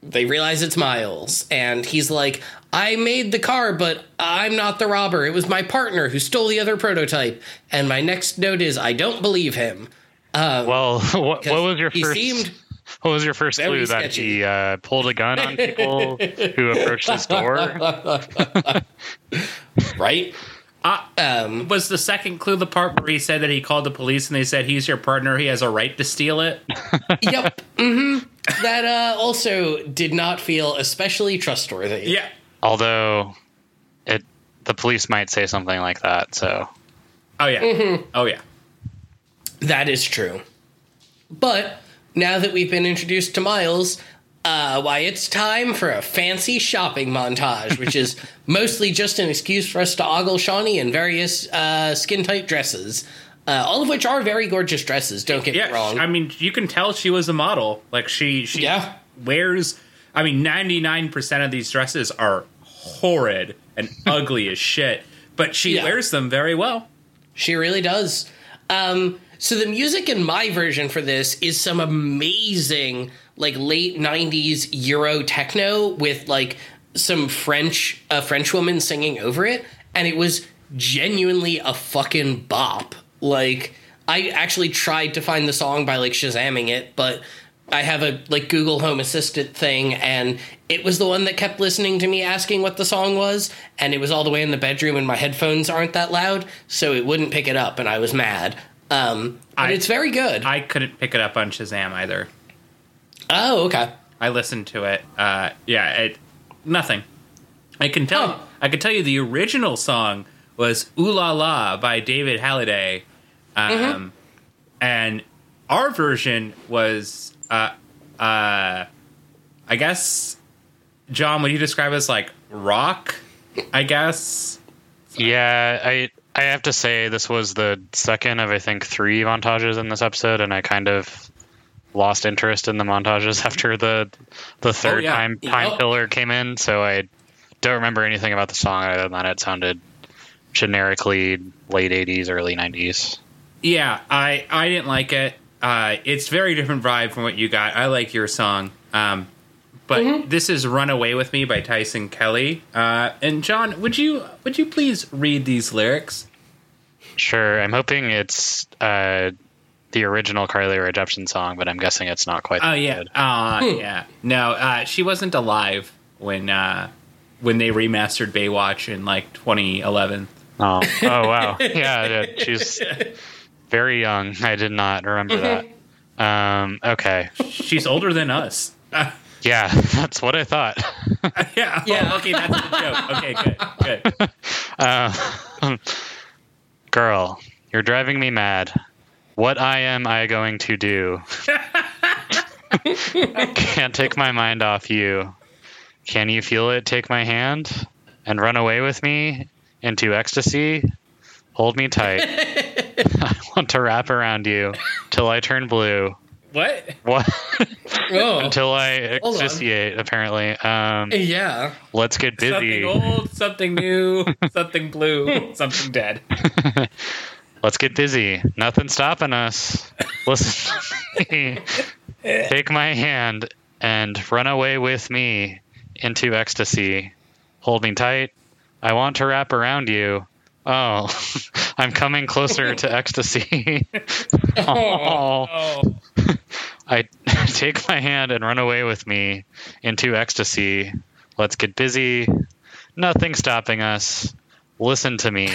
they realize it's Miles, and he's like, I made the car, but I'm not the robber. It was my partner who stole the other prototype. And my next note is, I don't believe him. Well, what, what was your he first? seemed what was your first clue that he uh, pulled a gun on people who approached his door? right? Uh, Um, was the second clue the part where he said that he called the police and they said he's your partner, he has a right to steal it? yep. hmm That uh, also did not feel especially trustworthy. yeah. Although, it the police might say something like that. So Oh yeah. Oh yeah. That is true. But now that we've been introduced to Miles, uh, why it's time for a fancy shopping montage, which is mostly just an excuse for us to ogle Shauni in various uh, skin tight dresses. Uh, all of which are very gorgeous dresses. Don't get Yeah. me wrong. I mean, you can tell she was a model. Like she she Yeah. wears I mean, 99% of these dresses are horrid and ugly as shit, but she Yeah. wears them very well. She really does. Um, so the music in my version for this is some amazing, like late '90s Euro techno with like some French a French woman singing over it, and it was genuinely a fucking bop. Like I actually tried to find the song by like Shazamming it, but I have a like Google Home Assistant thing, and it was the one that kept listening to me asking what the song was, and it was all the way in the bedroom, and my headphones aren't that loud, so it wouldn't pick it up, and I was mad. Um, but I- it's very good. I couldn't pick it up on Shazam either. Oh, okay. I listened to it. Uh, yeah, it nothing. I can tell. Huh. I can tell you the original song was "Ooh La La" by David Hallyday, um, Mm-hmm. and our version was, uh, uh, I guess, John. Would you describe it as like rock? I guess. yeah, I I have to say this was the second of I think three montages in this episode, and I kind of lost interest in the montages after the the third yeah. time Yeah. time pillar came in. So I don't remember anything about the song other than that it sounded generically late '80s, early '90s. Yeah, I I didn't like it. Uh, it's very different vibe from what you got. I like your song, um, but this is "Run Away with Me" by Tyson Kelly. Uh, and John, would you would you please read these lyrics? Sure, I'm hoping it's uh, the original Carly Rae Jepsen song, but I'm guessing it's not quite. Oh that yeah, good. uh, yeah. No, uh, she wasn't alive when uh, when they remastered Baywatch in like 2011. Oh, oh wow. yeah, yeah, she's very young. I did not remember that. Um, okay. She's older than us. Yeah, that's what I thought. yeah. Yeah. Oh, okay, that's the joke. Okay, good. Good. Uh, girl, you're driving me mad. What I am I going to do? Can't take my mind off you. Can you feel it? Take my hand and run away with me into ecstasy. Hold me tight. I want to wrap around you till I turn blue. What? What? Oh, until I Hold apparently. Um, yeah. let's get busy. Something old, something new, something blue, something dead. Let's get busy. Nothing stopping us. Listen. Take my hand and run away with me into ecstasy. Hold me tight. I want to wrap around you. Oh, I'm coming closer to ecstasy. oh. Oh, I take my hand and run away with me into ecstasy. Let's get busy. Nothing stopping us. Listen to me.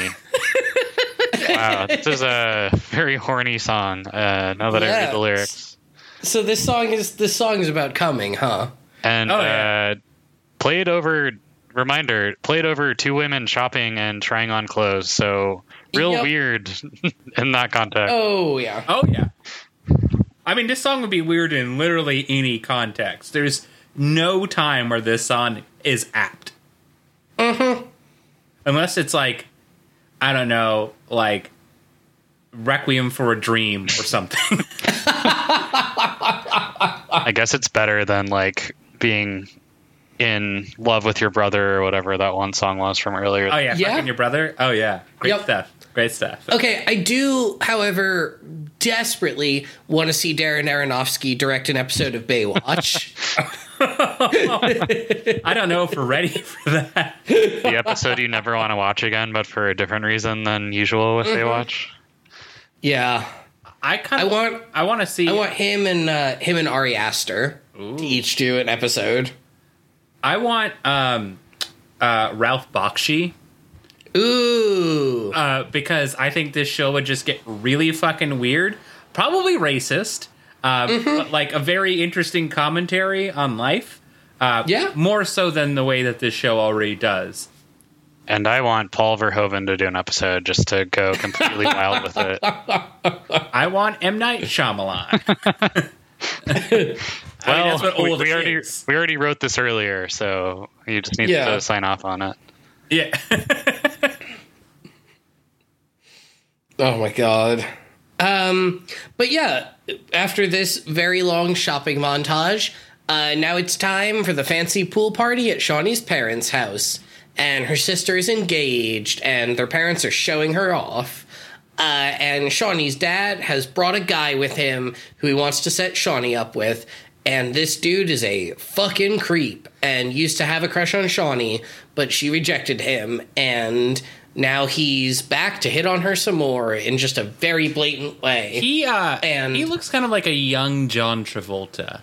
Wow, this is a very horny song. Uh, now that I read the lyrics, So this song is this song is about coming, huh? and Oh, yeah. uh, played over. Reminder: played over two women shopping and trying on clothes. So real Yep. weird in that context. Oh yeah. oh yeah. I mean, this song would be weird in literally any context. There's no time where this song is apt. Mm-hmm. Unless it's like, I don't know, like Requiem for a Dream or something. I guess it's better than like being in love with your brother or whatever that one song was from earlier. oh yeah, Yeah. fucking your brother. Oh yeah, great Yep. stuff. Great stuff. Okay, I do, however, desperately want to see Darren Aronofsky direct an episode of Baywatch. I don't know if we're ready for that. the episode you never want to watch again, but for a different reason than usual with Baywatch. yeah. I kind I of want I want to see. I want him and uh, him and Ari Aster to each do an episode. I want um, uh, Ralph Bakshi Ooh, uh, because I think this show would just get really fucking weird, probably racist, uh, Mm-hmm. but like a very interesting commentary on life. Uh, Yeah. more so than the way that this show already does. And I want Paul Verhoeven to do an episode just to go completely wild with it. I want M Night Shyamalan. Well, that's what we, old we already is. we already wrote this earlier, so you just need Yeah. to sign off on it. yeah, oh my god. Um, but yeah, after this very long shopping montage, uh, now it's time for the fancy pool party at Shauni's parents' house. And her sister is engaged, and their parents are showing her off. Uh, and Shauni's dad has brought a guy with him who he wants to set Shauni up with. And this dude is a fucking creep and used to have a crush on Shauni, but she rejected him. And now he's back to hit on her some more in just a very blatant way. he uh, And- he looks kind of like a young John Travolta,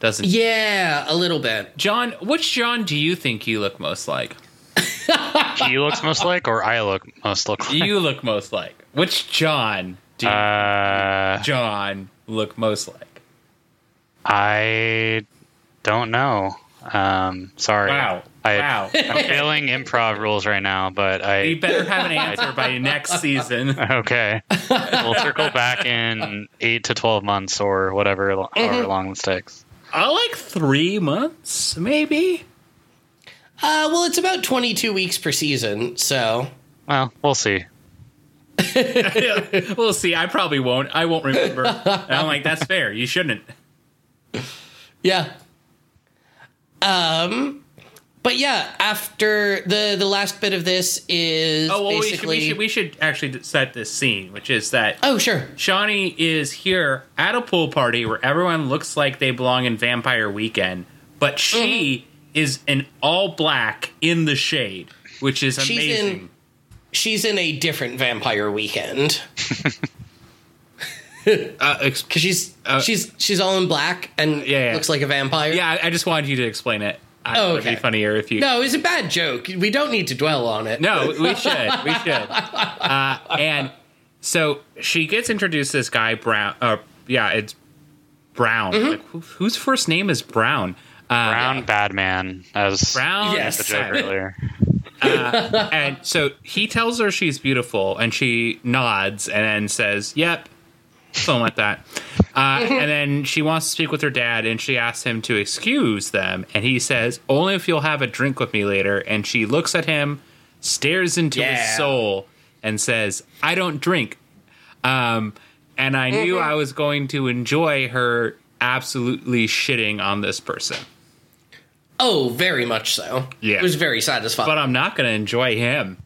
doesn't he? yeah, a little bit. John, which John do you think you look most like? He looks most like, or I look most look like. You look most like. Which John do you, Uh, John look most like? I don't know. Um, sorry. Wow. I, wow. I'm failing improv rules right now, but I. You better have an answer by next season. okay. we'll circle back in eight to twelve months or whatever, however long this takes. Uh, like three months, maybe. Uh, well, it's about 22 weeks per season, so. Well, we'll see. we'll see. I probably won't. I won't remember. And I'm like, that's fair. You shouldn't. Yeah. Um, but yeah, after the the last bit of this is Oh, well, we should, we should we should actually set this scene, which is that oh, sure. Shauni is here at a pool party where everyone looks like they belong in Vampire Weekend, but she Mm-hmm. is in all black in the shade, which is She's amazing. in- She's in a different vampire weekend uh, ex- because she's Uh, she's she's all in black and Yeah, yeah. looks like a vampire. yeah, I I just wanted you to explain it. I Oh, It would be funnier if you. No, it was a bad joke. We don't need to dwell on it. No, we should. We should. Uh, and so she gets introduced to this guy, Brown. Uh, yeah, it's Brown. Mm-hmm. Like, who, whose first name is Brown? Uh, Brown bad man, as Brown. Yes. the joke earlier. and so he tells her she's beautiful, and she nods and says, "Yep." Something like that. Uh, and then she wants to speak with her dad, and she asks him to excuse them. And he says, Only if you'll have a drink with me later. And she looks at him, stares into Yeah. his soul, and says, I don't drink. Um, and I knew I was going to enjoy her absolutely shitting on this person. Oh, very much so. Yeah. It was very satisfying. But I'm not going to enjoy him.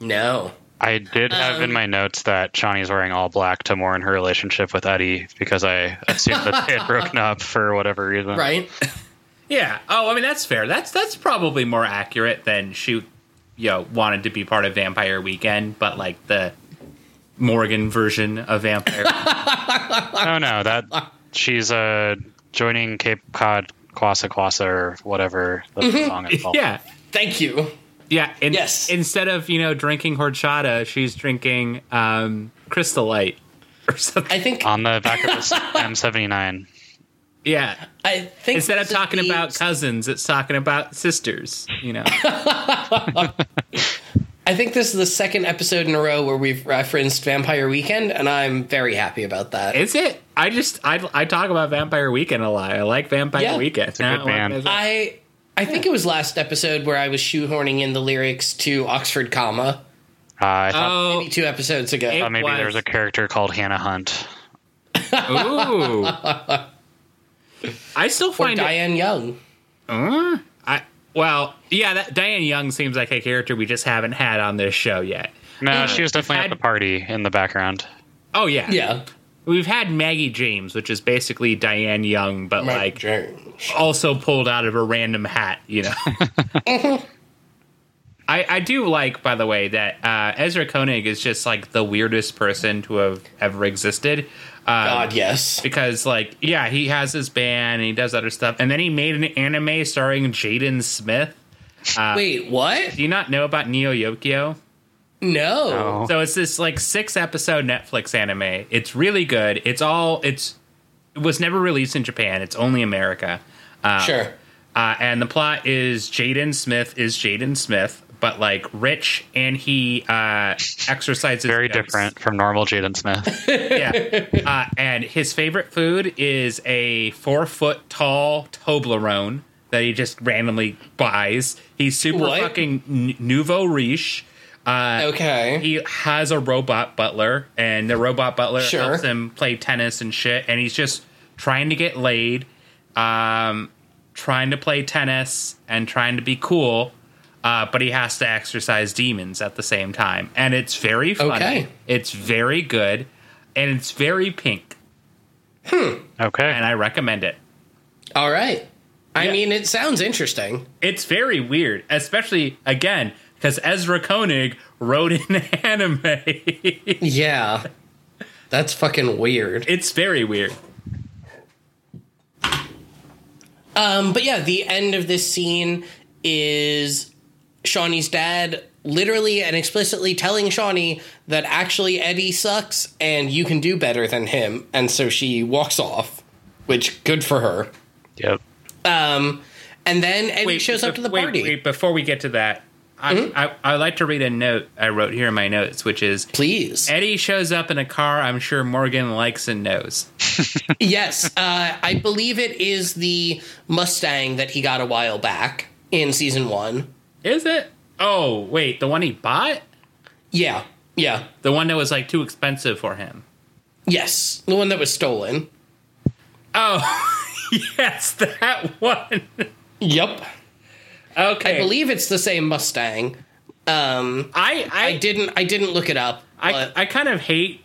no. I did have in Um, my notes that Shauni's wearing all black to mourn her relationship with Eddie because I assumed that they had broken up for whatever reason. Right? Yeah. Oh, I mean that's fair. That's that's probably more accurate than she, you know, wanted to be part of Vampire Weekend, but like the Morgan version of Vampire. Oh no, that she's uh joining Cape Cod Kwassa Kwassa or whatever the song is called. yeah. Thank you. Yeah. And Yes. Instead of you know drinking horchata, she's drinking um, Crystal Light or something. I think On the back of this M79. yeah. I think Instead of talking the- about cousins, it's talking about sisters. You know. I think this is the second episode in a row where we've referenced Vampire Weekend, and I'm very happy about that. Is it? I just I I talk about Vampire Weekend a lot. I like Vampire Yeah. Weekend. It's a good band. I I think it was last episode where I was shoehorning in the lyrics to Oxford Comma. Uh, I thought, Oh, Maybe two episodes ago. It- thought maybe there was was. a character called Hannah Hunt. ooh. I still or find it. Diane Young. Uh, I well, yeah, that Diane Young seems like a character we just haven't had on this show yet. No, she was definitely Had- at the party in the background. Oh yeah, Yeah. We've had Maggie James, which is basically Diane Young, but Mike like Jones. also pulled out of a random hat. You know. I I, do like, by the way, that uh, Ezra Koenig is just like the weirdest person to have ever existed. Um, God, yes. Because, like, yeah, he has his band and he does other stuff. And then he made an anime starring Jaden Smith. Wait, what? Do you not know about Neo Yokio? No. Oh. So it's this like six episode Netflix anime. It's really good. It's all it's it was never released in Japan. It's only America. Uh, Sure. Uh, and the plot is Jaden Smith is Jaden Smith, but like rich, and he uh, exercises Very ghosts. different from normal Jaden Smith. Yeah, uh, and his favorite food is a four foot tall Toblerone that he just randomly buys. He's super What? fucking n- nouveau riche. Uh, Okay. he has a robot butler, and the robot butler Sure. helps him play tennis and shit. And he's just trying to get laid, um, trying to play tennis, and trying to be cool. Uh, but he has to exercise demons at the same time, and it's very funny. Okay. It's very good, and it's very pink, Hmm. Okay. and I recommend it. All right. I Yeah. mean, it sounds interesting. It's very weird, especially again because Ezra Koenig wrote an anime. Yeah. That's fucking weird. it's very weird. Um, but yeah, the end of this scene is Shauni's dad literally and explicitly telling Shauni that actually Eddie sucks and you can do better than him. And so she walks off, which good for her. Yep. Um, and then Eddie shows up to the wait, party. Wait, before we get to that, I, Mm-hmm. I I like to read a note I wrote here in my notes, which is Please. Eddie shows up in a car. I'm sure Morgan likes and knows. yes, uh, I believe it is the Mustang that he got a while back in season one. Is it? Oh, wait, the one he bought, Yeah, yeah, the one that was like too expensive for him. yes, the one that was stolen. Oh, yes, that one. Yep, Okay, I believe it's the same Mustang. Um, I I I didn't, I didn't look it up. I, but I kind of hate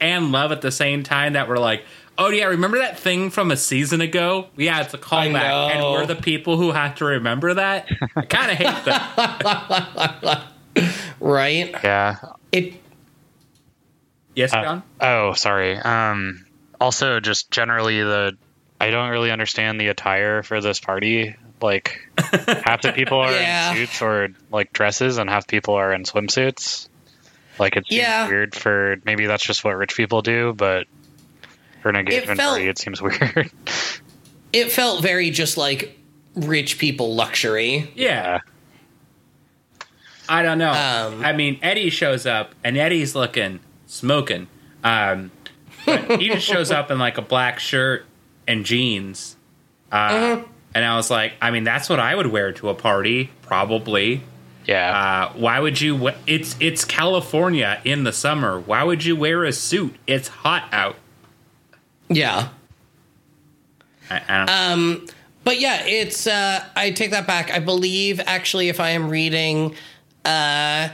and love at the same time that we're like, oh yeah, remember that thing from a season ago? Yeah, it's a callback, know. and we're the people who have to remember that. I kind of hate that. right? Yeah. It Yes, Uh, John. oh, sorry. Um, also, just generally, the I don't really understand the attire for this party. Like, half the people are Yeah. in suits or like dresses, and half people are in swimsuits. Like, it's Yeah. weird for maybe that's just what rich people do, but for an engagement felt- party, it seems weird. it felt very just like rich people luxury. Yeah. I don't know. Um, I mean, Eddie shows up, and Eddie's looking smoking. Um, but he just shows up in like a black shirt and jeans. Uh, Uh-huh. And I was like, I mean, that's what I would wear to a party, probably. yeah. Uh, why would you? we- It's it's California in the summer. Why would you wear a suit? It's hot out. Yeah. I, I don't, Um, but yeah, it's uh, I take that back. I believe actually, if I am reading uh,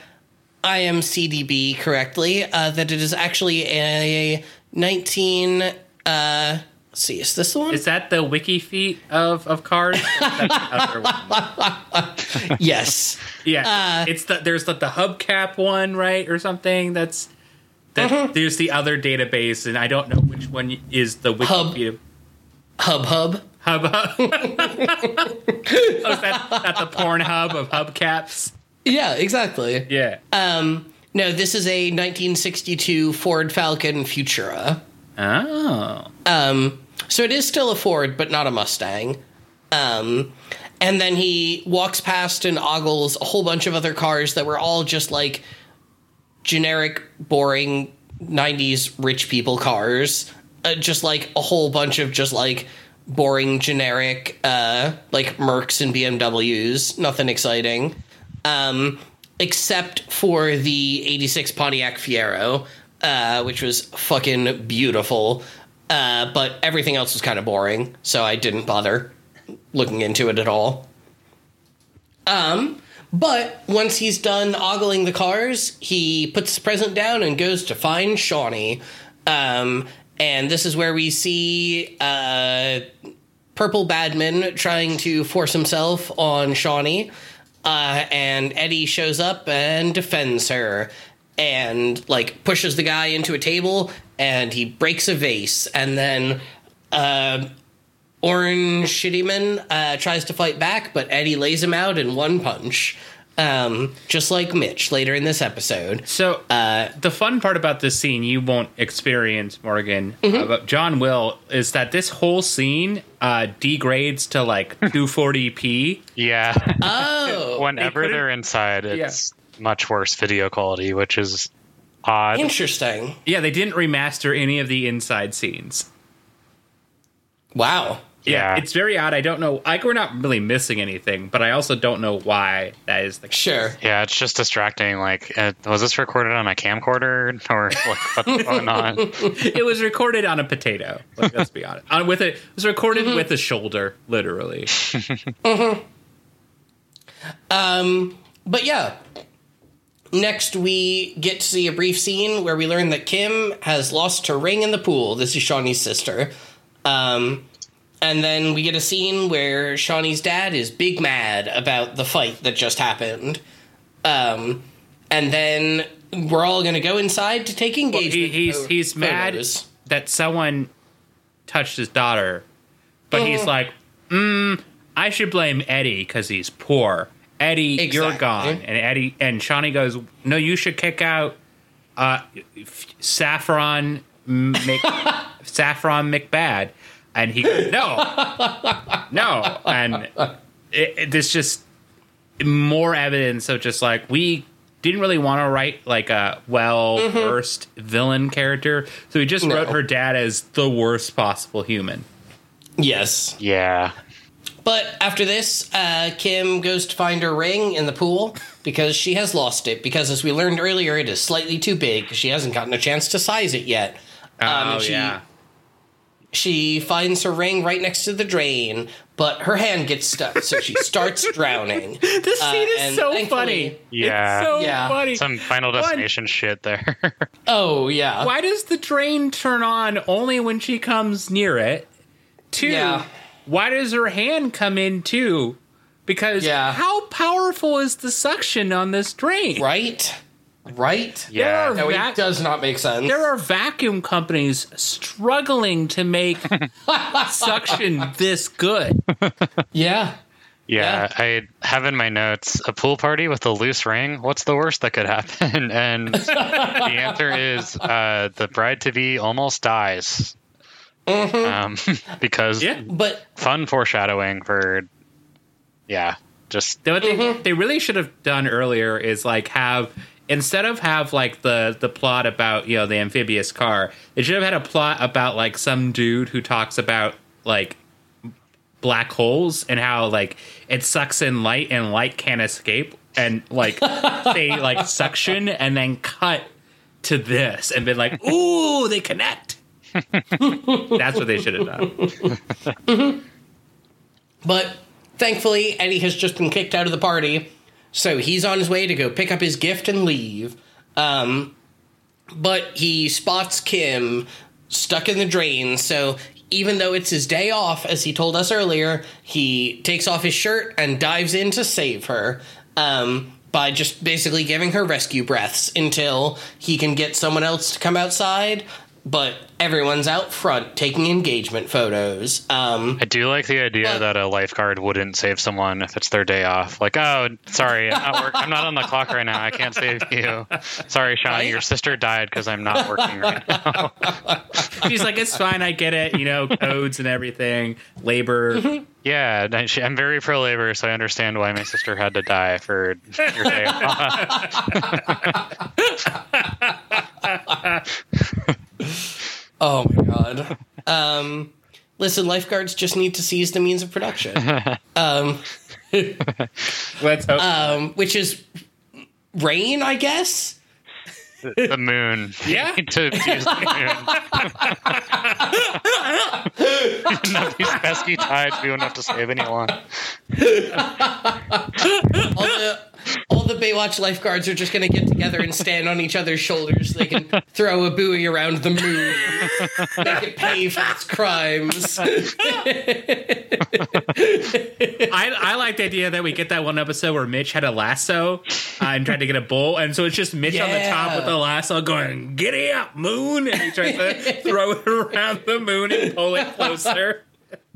IMCDB correctly, uh, that it is actually a 19. Uh, let's see, is this the one? is that the wiki feet of of cars? That's one. yes. Yeah, Uh, it's the there's the, the hubcap one, right, or something. That's that. Uh-huh. There's the other database, and I don't know which one is the wiki Hub. feet of Hub Hub. hub. oh, is that, that the porn hub of hubcaps? Yeah, exactly. Yeah. Um, no, this is a 1962 Ford Falcon Futura. oh. Um, so it is still a Ford, but not a Mustang. Um, and then he walks past and ogles a whole bunch of other cars that were all just like generic, boring 90s rich people cars. Uh, just like a whole bunch of just like boring, generic, uh, like Mercs and BMWs. Nothing exciting. Um, except for the 86 Pontiac Fiero, uh, which was fucking beautiful. Uh, but everything else was kind of boring, so I didn't bother looking into it at all. Um, but once he's done ogling the cars, he puts the present down and goes to find Shauni. Um, and this is where we see uh, Purple Badman trying to force himself on Shauni. Uh, and Eddie shows up and defends her and like pushes the guy into a table and he breaks a vase and then uh, Orange Shittyman uh, tries to fight back, but Eddie lays him out in one punch. Um, just like Mitch later in this episode. So Uh, the fun part about this scene you won't experience, Morgan, Mm-hmm. about John will, is that this whole scene uh, degrades to like 240p. Yeah. Oh, Whenever they're inside, it's much worse video quality, which is odd. interesting. Yeah, they didn't remaster any of the inside scenes. Wow. Yeah. it's very odd. I don't know. Like, we're not really missing anything, but I also don't know why that is the case. Sure. Yeah, it's just distracting. Like, uh, was this recorded on a camcorder or like, what's going on? It was recorded on a potato. Like, let's be honest. On, with a, it was recorded mm-hmm. with a shoulder, literally. Mm-hmm. Um, but yeah. Next, we get to see a brief scene where we learn that Kim has lost her ring in the pool. This is Shauni's sister. Um, and then we get a scene where Shauni's dad is big mad about the fight that just happened. Um, and then we're all going to go inside to take engagement. He, he's pho- he's mad that someone touched his daughter, but he's Mhm. like, mm, I should blame Eddie because he's poor. Eddie, you're gone. And Eddie and Shauni goes, No, you should kick out uh, Saffron Mc, Saffron McBad. And he goes, No, no. And it, it, this just more evidence of just like we didn't really want to write like a well versed villain character, so we just No. wrote her dad as the worst possible human. Yes. Yeah. But after this, uh, Kim goes to find her ring in the pool because she has lost it. Because as we learned earlier, it is slightly too big. She hasn't gotten a chance to size it yet. Um, oh she, yeah, She finds her ring right next to the drain, but her hand gets stuck, so she starts drowning. this uh, scene is so funny. Yeah. it's so Yeah. funny. Some Final One, Destination shit there. Oh yeah, Why does the drain turn on only when she comes near it? Two, Yeah. Why does her hand come in too? Because Yeah. how powerful is the suction on this drain? right, right. yeah. There No, are it does not make sense. there are vacuum companies struggling to make suction this good. yeah, Yeah, I have in my notes a pool party with a loose ring. What's the worst that could happen? And the answer is uh, the bride to be almost dies. Um, because Yeah. but fun foreshadowing for, yeah, just What they, they really should have done earlier is like have instead of have like the the plot about you know the amphibious car, they should have had a plot about like some dude who talks about like black holes and how like it sucks in light and light can't escape and like they like suction and then cut to this and been like ooh they connect that's what they should have done But thankfully, Eddie has just been kicked out of the party, so he's on his way to go pick up his gift and leave. Um, but he spots Kim stuck in the drain, so even though it's his day off, as he told us earlier, he takes off his shirt and dives in to save her. Um, by just basically giving her rescue breaths until he can get someone else to come outside, but everyone's out front taking engagement photos. Um, I do like the idea Well- that a lifeguard wouldn't save someone if it's their day off. Like, oh, sorry, I'm not, work- I'm not on the clock right now. I can't save you. Sorry, Shauni, Right? your sister died because I'm not working right now. She's like, it's fine, I get it, you know, codes and everything, labor. yeah, I- she- I'm very pro labor, so I understand why my sister had to die for your day off. Oh my god. Um, listen, lifeguards just need to seize the means of production, um, Let's hope. um, which is rain, I guess. the moon. Yeah. to use the moon. None of these pesky tides we won't have to save anyone. All the all the Baywatch lifeguards are just going to get together and stand on each other's shoulders. They can throw a buoy around the moon, They can pay for its crimes. I, I like the idea that we get that one episode where Mitch had a lasso uh, and tried to get a bull, and so it's just Mitch on the top with the lasso going, "Giddy up, moon!" and he tries to throw it around the moon and pull it closer.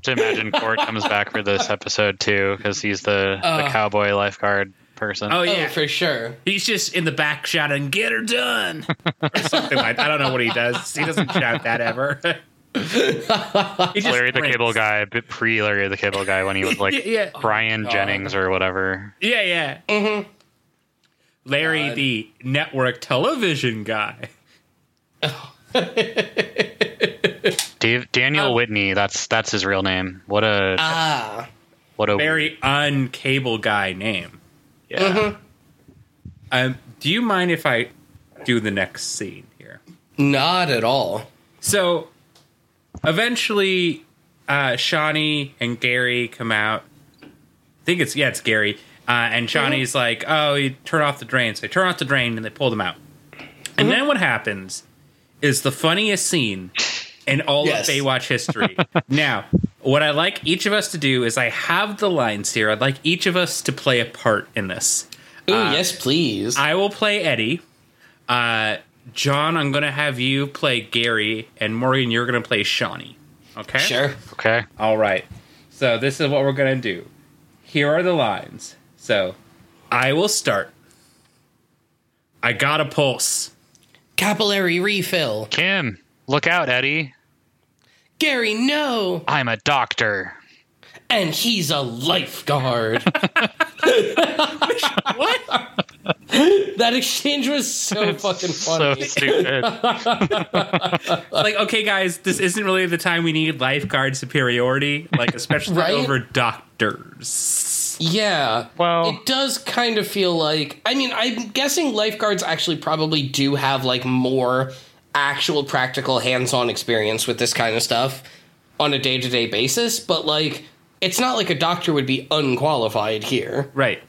to imagine Court comes back for this episode too because he's the, the cowboy lifeguard person. Oh Oh, yeah, for sure. he's just in the back shouting, "Get her done!" or something like. that. I don't know what he does. He doesn't shout that ever. he just Larry the sprints. Cable Guy, pre Larry the Cable Guy when he was like Yeah, yeah. Brian Jennings or whatever. Yeah, yeah. Mm-hmm. Larry, the network television guy. Dave, Daniel Oh. Whitney, that's that's his real name. What a Ah, what a Very uncable guy name. Yeah. Um, do you mind if I do the next scene here? not at all. So, eventually, uh, Shauni and Gary come out. I think it's yeah, it's Gary. Uh, and Shauni's like, "Oh, you turn off the drain." So they turn off the drain and they pull them out. And then what happens is the funniest scene in all Yes. of Baywatch history. now, what I like each of us to do is I have the lines here. I'd like each of us to play a part in this. Ooh, yes, please. I will play Eddie. Uh, John, I'm going to have you play Gary, and Morgan, you're going to play Shauni. Okay? sure. Okay. All right. So this is what we're going to do. Here are the lines. So I will start. I got a pulse. Capillary refill. Kim, look out, Eddie. Gary, no. I'm a doctor. And he's a lifeguard. What? that exchange was so fucking funny. So funny. stupid. like, okay, guys, this isn't really the time we need lifeguard superiority, like, especially Right? over doctors. yeah. Well- it does kind of feel like. I mean, I'm guessing lifeguards actually probably do have like more actual practical hands on experience with this kind of stuff on a day to day basis, but like. It's not like a doctor would be unqualified here. Right.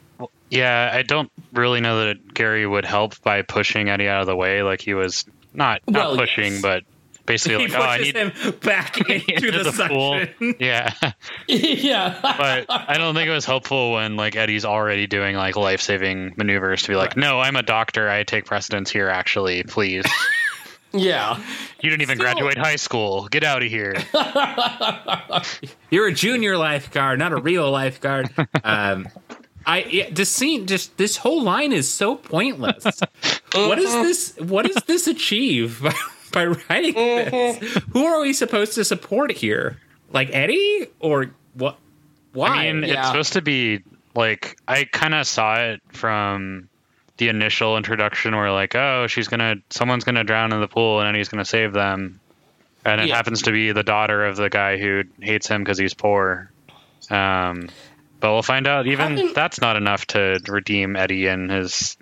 Yeah, I don't really know that Gary would help by pushing Eddie out of the way. Like he was not not Well, pushing, yes. but basically He like, oh, I need him back into, into the, the pool. Yeah, yeah. but I don't think it was helpful when like Eddie's already doing like life saving maneuvers to be like, no, I'm a doctor. I take precedence here. Actually, please. Yeah. You didn't even Still- graduate high school. Get out of here. You're a junior lifeguard, not a real lifeguard. Um, I yeah, this scene, just this whole line is so pointless. what is this? What does this achieve by, by writing this? Who are we supposed to support here? Like Eddie or what? Why? I mean, Yeah. it's supposed to be like I kind of saw it from the initial introduction where like, oh, she's gonna, someone's gonna drown in the pool and Eddie's gonna save them, and it Yeah. happens to be the daughter of the guy who hates him because he's poor. Um, but we'll find out. Even Haven't- that's not enough to redeem Eddie and his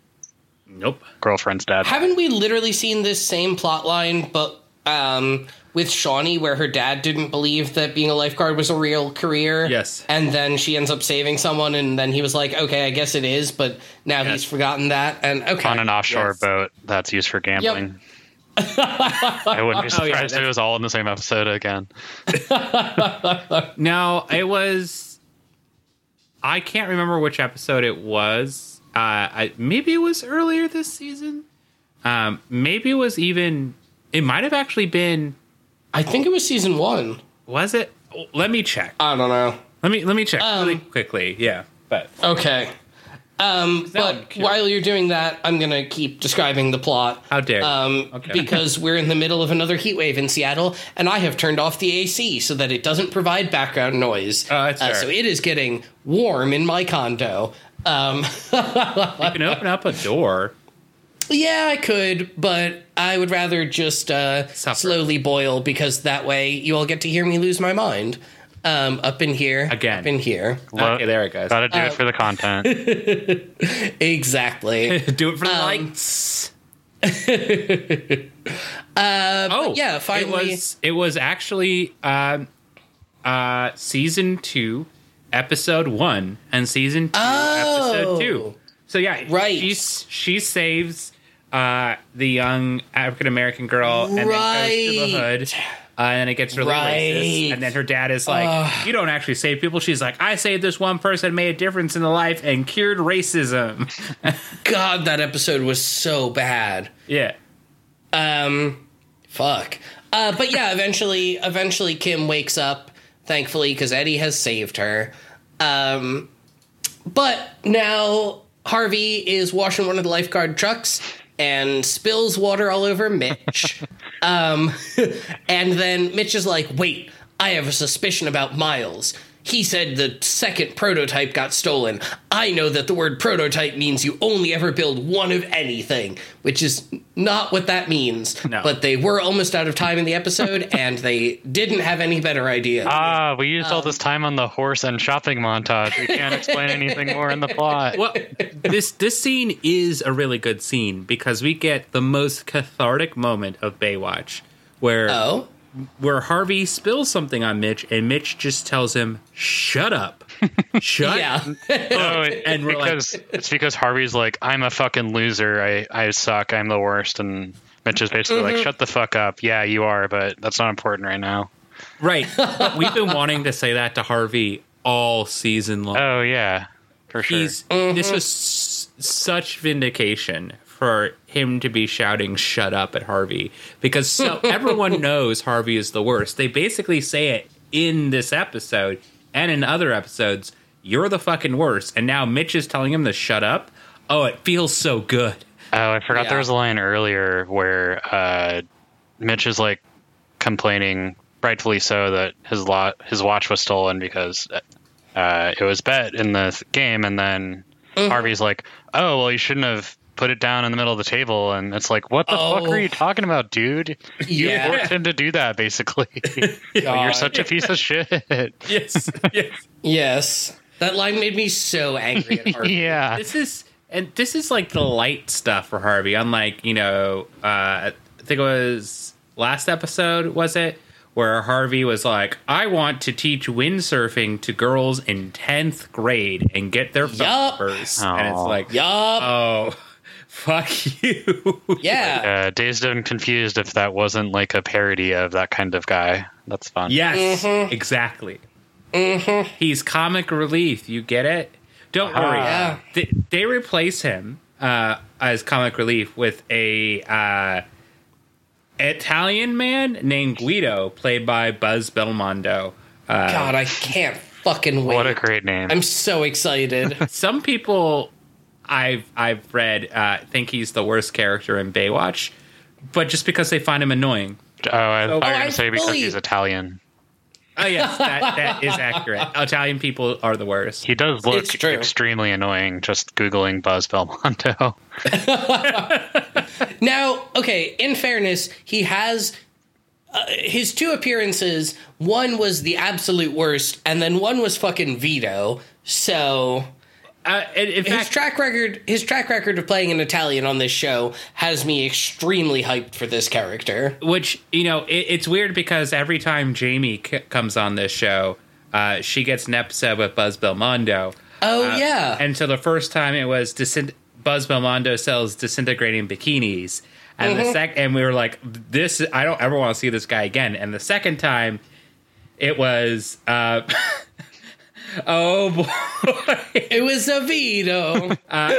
nope. girlfriend's dad. Haven't we literally seen this same plot line, but um, with Shauni, where her dad didn't believe that being a lifeguard was a real career? Yes. And then she ends up saving someone, and then he was like, okay, I guess it is, but now Yes. he's forgotten that. And okay. on an offshore Yes. boat that's used for gambling. I wouldn't be Oh, yeah, surprised if it was all in the same episode again. No, it was. I can't remember which episode it was. Uh, I, maybe it was earlier this season. Um, maybe it was even. It might have actually been. I think it was season one. Was it? Let me check. I don't know. Let me let me check Um, really quickly. Yeah, but Okay. Um, but while you're doing that, I'm going to keep describing the plot. how dare? Um, Okay. because we're in the middle of another heat wave in Seattle, and I have turned off the AC so that it doesn't provide background noise. Oh, that's uh, so it is getting warm in my condo. Um, you can open up a door. Yeah, I could, but I would rather just uh, slowly boil because that way you all get to hear me lose my mind. Um, up in here, Again. up in here, Well, okay, there it goes. Gotta do Uh, it for the content. exactly. Do it for the Um, lights. uh, Oh, yeah, finally- It was, it was actually um, uh, season two, episode one, and season two, Oh. episode two. So yeah, Right. She's, she saves uh, the young African American girl and then goes to the hood. Uh, and it gets really Right. racist. And then her dad is like, "You don't actually save people." She's like, "I saved this one person, made a difference in the life, and cured racism." God, that episode was so bad. yeah, Um, fuck. Uh, but yeah, eventually, eventually, Kim wakes up. Thankfully, because Eddie has saved her. Um, but now Harvey is washing one of the lifeguard trucks and spills water all over Mitch. um, and then Mitch is like, "Wait, I have a suspicion about Miles." He said the second prototype got stolen. I know that the word prototype means you only ever build one of anything, which is not what that means. No. But they were almost out of time in the episode, and they didn't have any better idea. Ah, we used Um, all this time on the horse and shopping montage. We can't explain anything more in the plot. well, this this scene is a really good scene because we get the most cathartic moment of Baywatch, where oh, where Harvey spills something on Mitch, and Mitch just tells him, "Shut up, shut." yeah. No, it- And we're like- it's because Harvey's like, I'm a fucking loser. I, I suck. I'm the worst. And Mitch is basically Mm-hmm. like, shut the fuck up. Yeah, you are, but that's not important right now. Right. We've been wanting to say that to Harvey all season long. Oh yeah, for sure. He's this was s- such vindication for him to be shouting "shut up" at Harvey because so everyone knows Harvey is the worst. They basically say it in this episode and in other episodes. You're the fucking worst, and now Mitch is telling him to shut up. Oh, it feels so good. Oh, I forgot Yeah. there was a line earlier where uh, Mitch is like complaining, rightfully so, that his lot his watch was stolen because uh, it was bet in the game, and then Mm-hmm. Harvey's like, "Oh, well, you shouldn't have." Put it down in the middle of the table, and it's like, what the fuck Oh. are you talking about, dude? You Yeah. forced him to do that, basically. You're such a piece of shit. Yes, yes. Yes. That line made me so angry at Harvey. yeah. this is and this is like the light stuff for Harvey. Unlike you know, uh, I think it was last episode was it where Harvey was like, "I want to teach windsurfing to girls in tenth grade and get their Yup. first," and it's like, Yup. "Oh, fuck you." yeah. Uh, Dazed and confused if that wasn't like a parody of that kind of guy. That's fun. yes, Mm-hmm. exactly. He's comic relief. You get it? Don't worry. Yeah. they, they replace him uh, as comic relief with a uh, Italian man named Guido, played by Buzz Belmondo. Uh, God, I can't fucking wait. What a great name. I'm so excited. some people I've I've read uh, think he's the worst character in Baywatch, but just because they find him annoying. oh, I thought you were going to say because fully- he's Italian. Oh yes, that that is accurate. Italian people are the worst. He does look extremely annoying just Googling Buzz Belmondo. now, okay, in fairness, he has uh, his two appearances. One was the absolute worst, and then one was fucking Vito. So Uh, in, his track record, his track record of playing an Italian on this show has me extremely hyped for this character. which you know it, it's weird because every time Jamie c- comes on this show, uh, she gets an episode with Buzz Belmondo. Oh Uh, yeah, And so the first time it was disin- Buzz Belmondo sells disintegrating bikinis, and Mm-hmm. the sec and we were like, this I don't ever want to see this guy again. And the second time, it was. Oh boy! it was a Vito. Uh,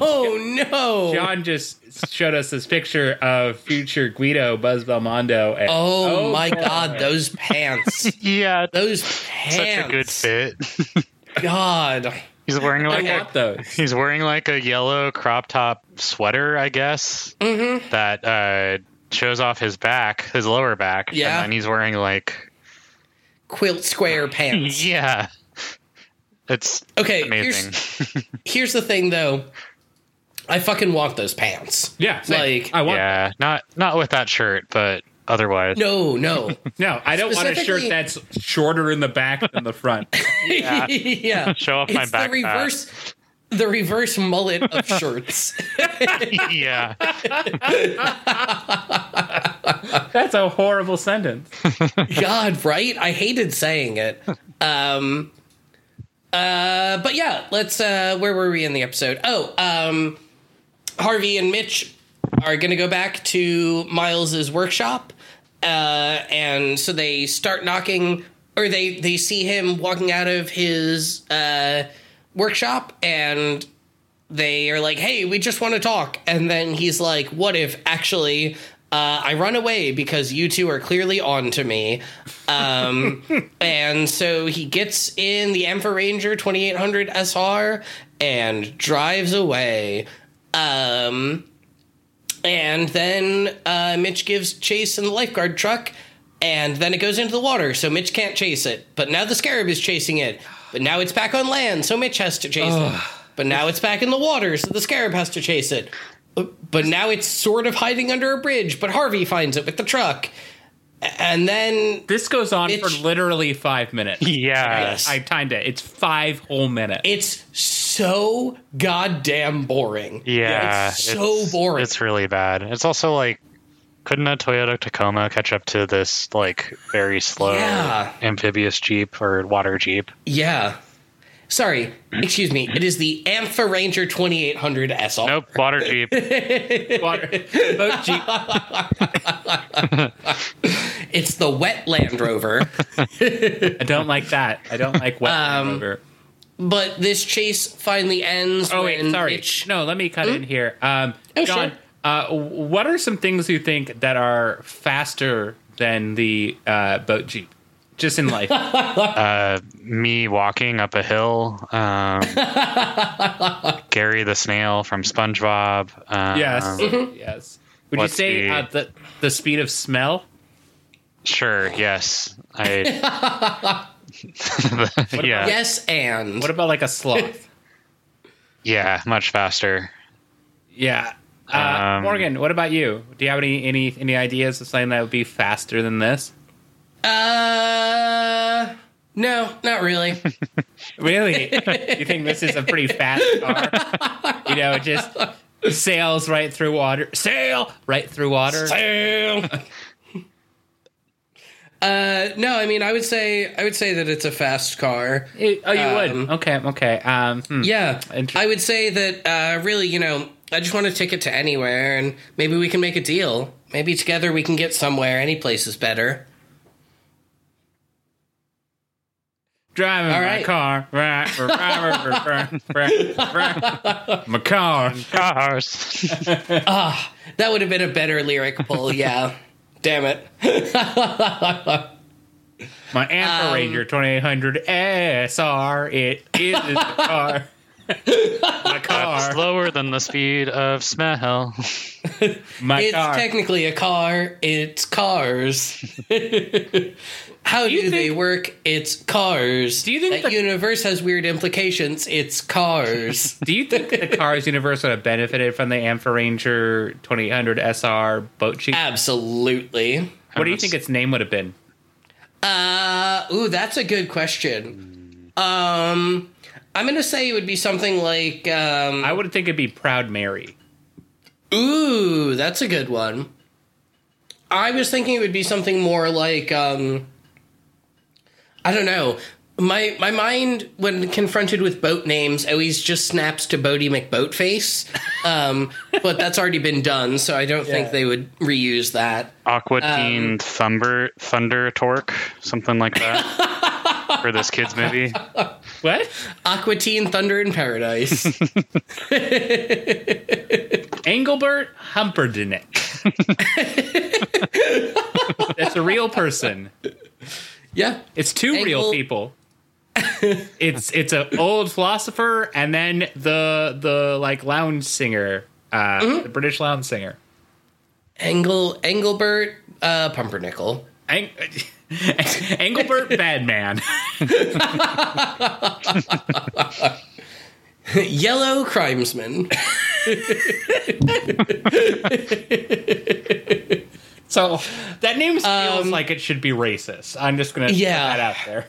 oh no! John just showed us this picture of future Guido Buzz Belmondo. And, oh, my boy. god, those pants. yeah, Those pants. such a good fit. God. he's wearing like a want those. He's wearing like a yellow crop top sweater, I guess, Mm-hmm. that uh, shows off his back, his lower back. Yeah. And then he's wearing like, Quilt square pants. yeah. It's Okay, amazing. here's here's the thing though. I fucking want those pants. Yeah, same. Like- I want. yeah, not not with that shirt, but otherwise. No, no. No, I don't want a shirt that's shorter in the back than the front. yeah. Show off my back the fat. reverse the reverse mullet of shirts. yeah. That's a horrible sentence. God, right? I hated saying it. Um uh but yeah, let's uh where were we in the episode? Oh, um Harvey and Mitch are going to go back to Miles's workshop Uh, and so they start knocking, or they they see him walking out of his uh, workshop, and they are like, "Hey, we just want to talk." And then he's like, "What if actually?" Uh, I run away because you two are clearly on to me. Um, and so he gets in the Amphi-Ranger 2800 SR and drives away. Um, and then uh, Mitch gives chase in the lifeguard truck, and then it goes into the water, so Mitch can't chase it. But now the scarab is chasing it. But now it's back on land, so Mitch has to chase it. But now it's back in the water, so the scarab has to chase it. But- But now it's sort of hiding under a bridge, but Harvey finds it with the truck. And then This goes on for literally five minutes. Yeah. Yes. I timed it. It's five whole minutes. it's so goddamn boring. Yeah. It's so boring. It's really bad. It's also like, couldn't a Toyota Tacoma catch up to this like very slow Yeah. amphibious Jeep or water Jeep? Yeah. Sorry, excuse me. It is the Amphi-Ranger 2800 SL. Nope, water Jeep. Water, boat jeep. It's the wet Land Rover. I don't like that. I don't like wet Um, rover. but this chase finally ends. Oh wait, sorry. Mitch- No, let me cut in here. Um, Oh, John, sure. uh, what are some things you think that are faster than the uh, boat jeep, just in life? Uh, me walking up a hill. Um, Gary the snail from SpongeBob. Um, yes, Mm-hmm. yes. Would you say the- uh, the the speed of smell? Sure. Yes. I. yeah. Yes, and What about like a sloth? Yeah. Much faster. yeah. Uh, Um, Morgan, what about you? Do you have any any any ideas of something that would be faster than this? Uh, no, not really. Really? you think this is a pretty fast car? You know, it just sails right through water. Sail right through water. Sail. uh, no, I mean, I would say I would say that it's a fast car. It- oh, you Um, would? Okay, okay. Um, hmm. Yeah, I would say that uh, really, you know, I just want a ticket to anywhere, and maybe we can make a deal. Maybe together we can get somewhere. Any place is better. Driving All my car. Right, right, right, right, right. My car. Cars. Ah, that would have been a better lyric pull. Yeah, damn it. My Ampha Um, Ranger 2800 SR. It is the car. My car. Is slower than the speed of smell. My It's car. technically a car. It's cars. How do, you they work? It's cars. Do you think that the- universe has weird implications? It's cars. Do you think the Cars universe would have benefited from the Amphi-Ranger 2800 SR boat sheet? Absolutely. what do you think its name would have been? Uh, ooh, that's a good question. Um, I'm gonna say it would be something like, um, I would think it'd be Proud Mary. ooh, that's a good one. I was thinking it would be something more like, um, I don't know. My my mind, when confronted with boat names, always just snaps to Boaty McBoatface. Um, but that's already been done, so I don't think they would reuse that. Aqua Um, Teen Thunder Thunder Torque, something like that. for this kids movie. What? Aqua Teen Thunder in Paradise. Engelbert Humperdinck. That's a real person. yeah. It's two real people. it's it's an old philosopher and then the the like lounge singer, uh, Mm-hmm. the British lounge singer. Engel Engelbert uh, Pumpernickel. Eng- Engelbert Badman. Yellow Crimesman. So that name feels Um, like it should be racist. I'm just gonna Yeah. put that out there.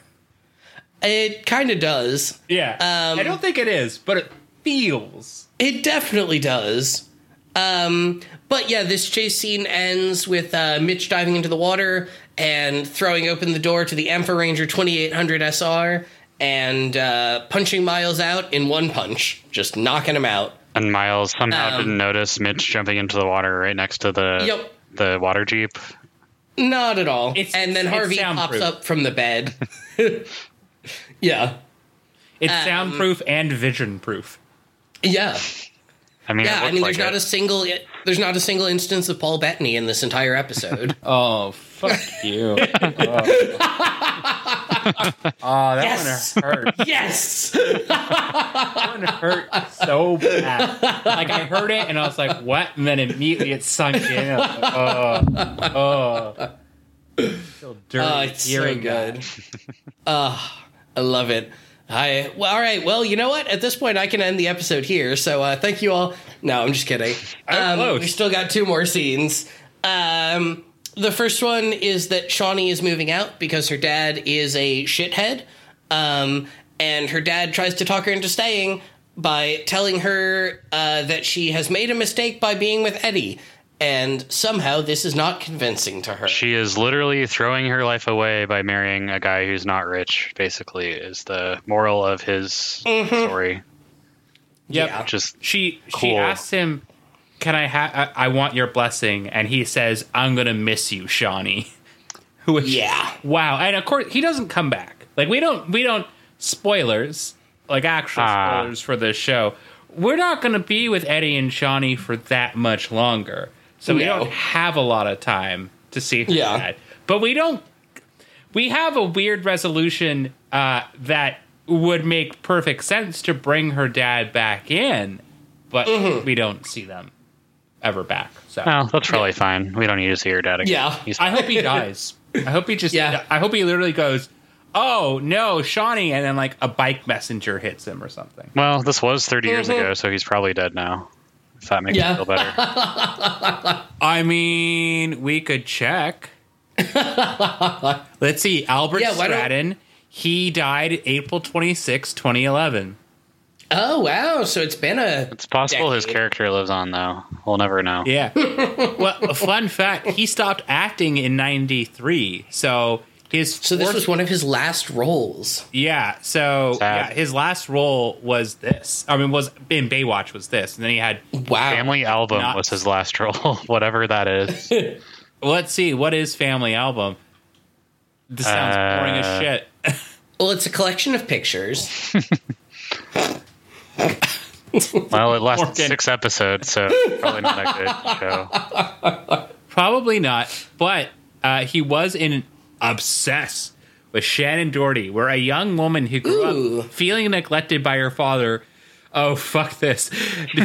It kind of does. Yeah, Um, I don't think it is, but it feels. It definitely does. Um, but yeah, this chase scene ends with uh, Mitch diving into the water and throwing open the door to the Amphi-Ranger 2800 SR and uh, punching Miles out in one punch, just knocking him out. And Miles somehow Um, didn't notice Mitch jumping into the water right next to the Yep. the water jeep. Not at all. It's- and then Harvey pops up from the bed. yeah. It's Um, soundproof and vision proof. Yeah. I mean, Yeah, I mean looked there's like not a single there's not a single instance of Paul Bettany in this entire episode. Oh, fuck you. Oh, that Yes. one hurt. yes. That one hurt so bad. Like I heard it and I was like, "What?" And then immediately it sunk in. Like, oh, oh. Feel dirty Oh, it's so good. that. Oh, I love it. I well, all right. Well, you know what? At this point, I can end the episode here. So uh, thank you all. No, I'm just kidding. Um, we still got two more scenes. Um, the first one is that Shauni is moving out because her dad is a shithead, um, and her dad tries to talk her into staying by telling her uh, that she has made a mistake by being with Eddie. And somehow this is not convincing to her. She is literally throwing her life away by marrying a guy who's not rich. Basically, is the moral of his story. Yep. Yeah. Just She she Cool. asks him, "Can I have? I, I want your blessing," and he says, "I'm gonna miss you, Shauni." Which, Yeah. Wow. And of course, he doesn't come back. Like we don't we don't spoilers like actual Ah. spoilers for this show. We're not gonna be with Eddie and Shauni for that much longer, so we don't have a lot of time to see Yeah. that. But we don't. We have a weird resolution uh, that would make perfect sense to bring her dad back in, but Mm-hmm. we don't see them ever back. So well, that's probably fine. We don't need to see her dad again. Yeah. He's I hope he dies. I hope he just. Yeah. I hope he literally goes, "Oh no, Shauni," and then like a bike messenger hits him or something. well, this was 30 years Mhm. ago, so he's probably dead now. If that makes Yeah. you feel better. I mean, we could check. Let's see. Albert Yeah, Stratton. He died April 26, 2011. Oh wow! So it's been a It's possible his character lives on, though. We'll never know. Yeah. well, a fun fact: he stopped acting in '93, so his so this was one of his last roles. yeah. So Sad. yeah, his last role was this. I mean, was in Baywatch was this, and then he had. Wow! Family album Nuts. was his last role, whatever that is. Let's see, what is Family Album? This sounds boring as Uh, shit. Well, it's a collection of pictures. Well, it lasted Morgan. six episodes, so probably not a good show. Probably not, but uh, he was in Obsess with Shannen Doherty, where a young woman who grew Ooh. up feeling neglected by her father. Oh, fuck this.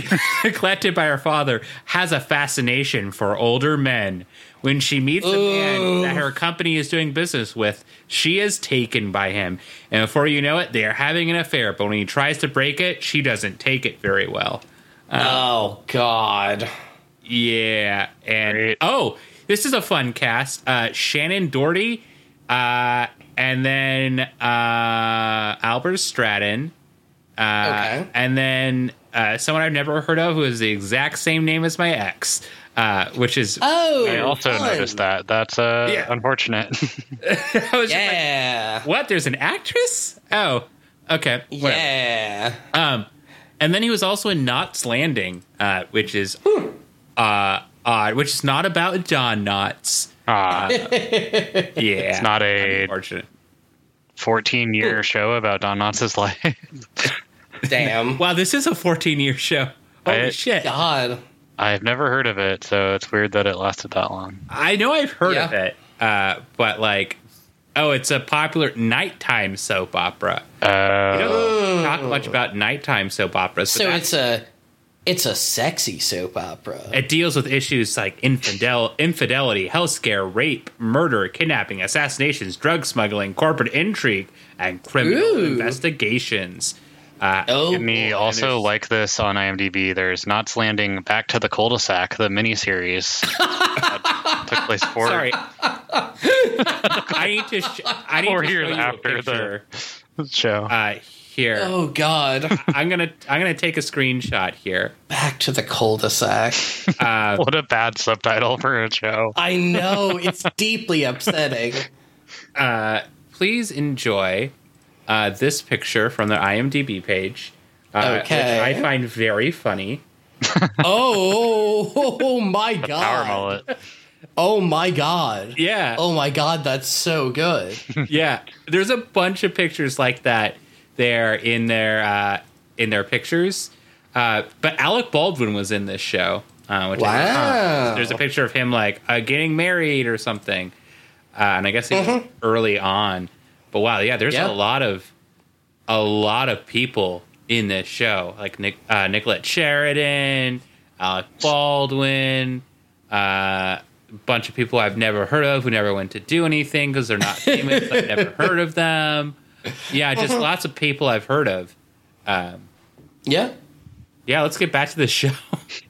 neglected by her father has a fascination for older men. When she meets a man that her company is doing business with, she is taken by him. And before you know it, they are having an affair. But when he tries to break it, she doesn't take it very well. oh God! Yeah, and Great. oh, this is a fun cast. Uh, Shannen Doherty, uh, and then uh, Albert Stratton, uh, Okay. and then uh, someone I've never heard of who is the exact same name as my ex, uh, which is Oh, I also fun. noticed that. That's uh, Yeah. unfortunate. I was just like, Yeah, what? There's an actress? Oh, okay, whatever. yeah. Um, and then he was also in Knots Landing, uh, which is uh, odd, which is not about Don Knotts. Ah, Yeah, it's not a unfortunate. 14 year show about Don Knotts' life. Damn. Wow, this is a 14 year show. Holy I- shit! God. I've never heard of it, so it's weird that it lasted that long. I know I've heard of it, uh, but like, oh, it's a popular nighttime soap opera. We Uh, don't talk much about nighttime soap operas. So it's a it's a sexy soap opera. It deals with issues like infidel, infidelity, health scare, rape, murder, kidnapping, assassinations, drug smuggling, corporate intrigue, and criminal Ooh. investigations. Uh, Oh, me boy. also there's- like this on IMDb. There's Knots Landing Back to the Cul-de-sac, the miniseries. that took place four, sorry, I need to. Sh- I need four to show years you after the show. Uh, here, Oh God. I'm gonna I'm gonna take a screenshot here. Back to the cul-de-sac. Uh, what a bad subtitle for a show. I know it's deeply upsetting. uh, please enjoy uh, this picture from their IMDb page, uh, Okay. which I find very funny. Oh, oh my God. Power mullet. Oh my god. Yeah. Oh my god, that's so good. yeah, there's a bunch of pictures like that there in their uh, in their pictures. Uh, but Alec Baldwin was in this show. Uh, which I- Wow. there's a picture of him like uh, getting married or something, uh, and I guess it was early on. But wow, yeah, there's Yeah. a lot of a lot of people in this show, like Nick, uh, Nicolette Sheridan, Alec Baldwin, uh, a bunch of people I've never heard of who never went to do anything because they're not famous. I've never heard of them. Yeah, just lots of people I've heard of. Um, Yeah. yeah, let's get back to the show.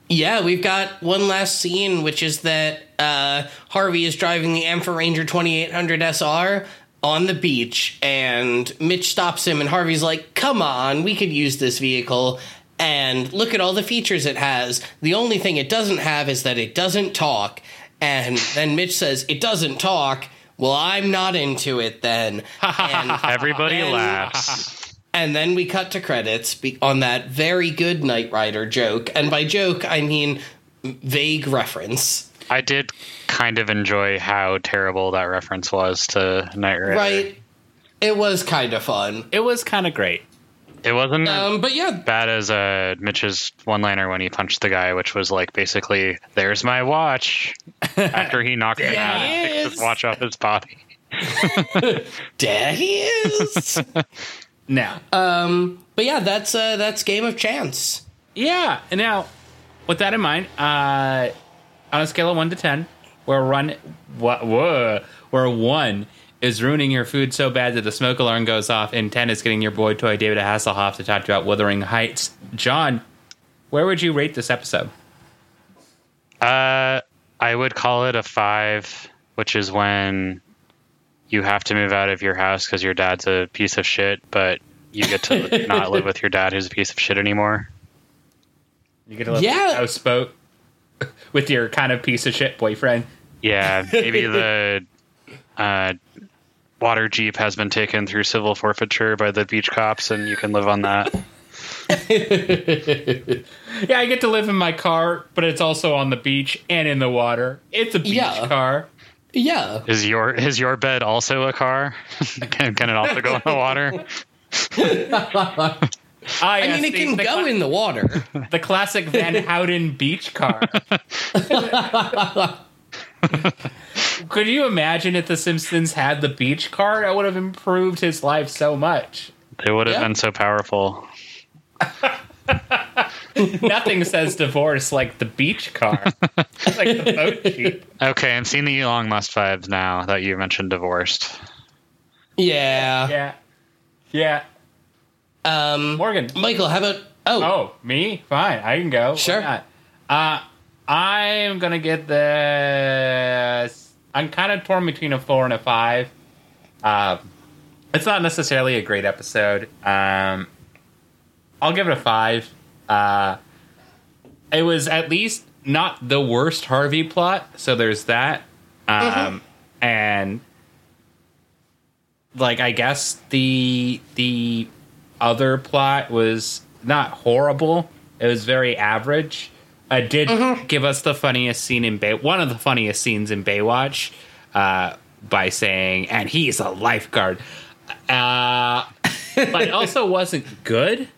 Yeah, we've got one last scene, which is that uh, Harvey is driving the Amphi-Ranger 2800 SR on the beach, and Mitch stops him, and Harvey's like, Come on, we could use this vehicle. And look at all the features it has. The only thing it doesn't have is that it doesn't talk. And then Mitch says, It doesn't talk. Well, I'm not into it then. And Everybody And- laughs. and then we cut to credits on that very good Knight Rider joke. And by joke, I mean vague reference. I did kind of enjoy how terrible that reference was to Knight Rider. Right? It was kind of fun. it was kind of great. It wasn't Um, but yeah, bad as uh, Mitch's one-liner when he punched the guy, which was like basically, "There's my watch." After he knocked him out and Yes. picked his watch off his body. there he is. Now, um, but yeah, that's uh, that's Game of Chance. Yeah. And now, with that in mind, uh, on a scale of one to ten, where one, what, whoa, where one is ruining your food so bad that the smoke alarm goes off, and ten is getting your boy toy David Hasselhoff to talk to you about Wuthering Heights. John, where would you rate this episode? Uh, I would call it a five, which is when you have to move out of your house because your dad's a piece of shit, but you get to not live with your dad who's a piece of shit anymore. You get a little Yeah. houseboat with your kind of piece of shit boyfriend. Yeah, maybe the uh, water jeep has been taken through civil forfeiture by the beach cops, and you can live on that. Yeah, I get to live in my car, but it's also on the beach and in the water. It's a beach Yeah. car. Yeah, Is your is your bed also a car? can, can it also go in the water? Ah, I yes, mean it the- can the go cla- in the water. the classic Van Houten beach car. Could you imagine if The Simpsons had the beach car? That would have improved his life so much. They would have Yeah. been so powerful. Nothing says divorce like the beach car. It's like the boat jeep. Okay, I'm seeing the Elon Musk vibes now that you mentioned divorced. yeah. Yeah. Yeah. Um, Morgan. Michael, how about? Oh, Oh, me? Fine. I can go. Sure. Uh, I'm going to get this. I'm kind of torn between a four and a five. Um, it's not necessarily a great episode. Um, I'll give it a five. Uh, it was at least not the worst Harvey plot, so there's that. Um, and like I guess the the other plot was not horrible. It was very average. It did give us the funniest scene in Bay, one of the funniest scenes in Baywatch, uh, by saying, "And he's a lifeguard." Uh, but it also wasn't good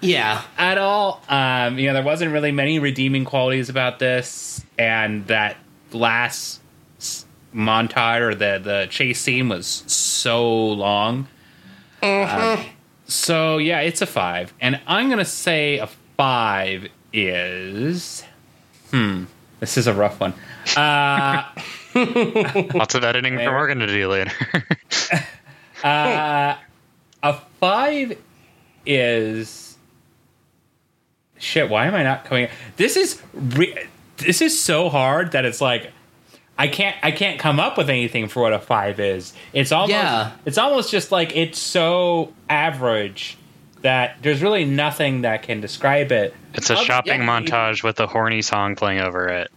yeah. at all. Um, you know, there wasn't really many redeeming qualities about this, and that last s- montage or the the chase scene was so long. Um, so yeah, it's a five, and I'm gonna say a five is. Hmm, this is a rough one. Uh, Lots of editing for Morgan to do later. uh, a five is shit. Why am I not coming? This is re- this is so hard that it's like I can't I can't come up with anything for what a five is. It's almost Yeah. it's almost just like it's so average that there's really nothing that can describe it. It's a Other- shopping yeah, montage with a horny song playing over it.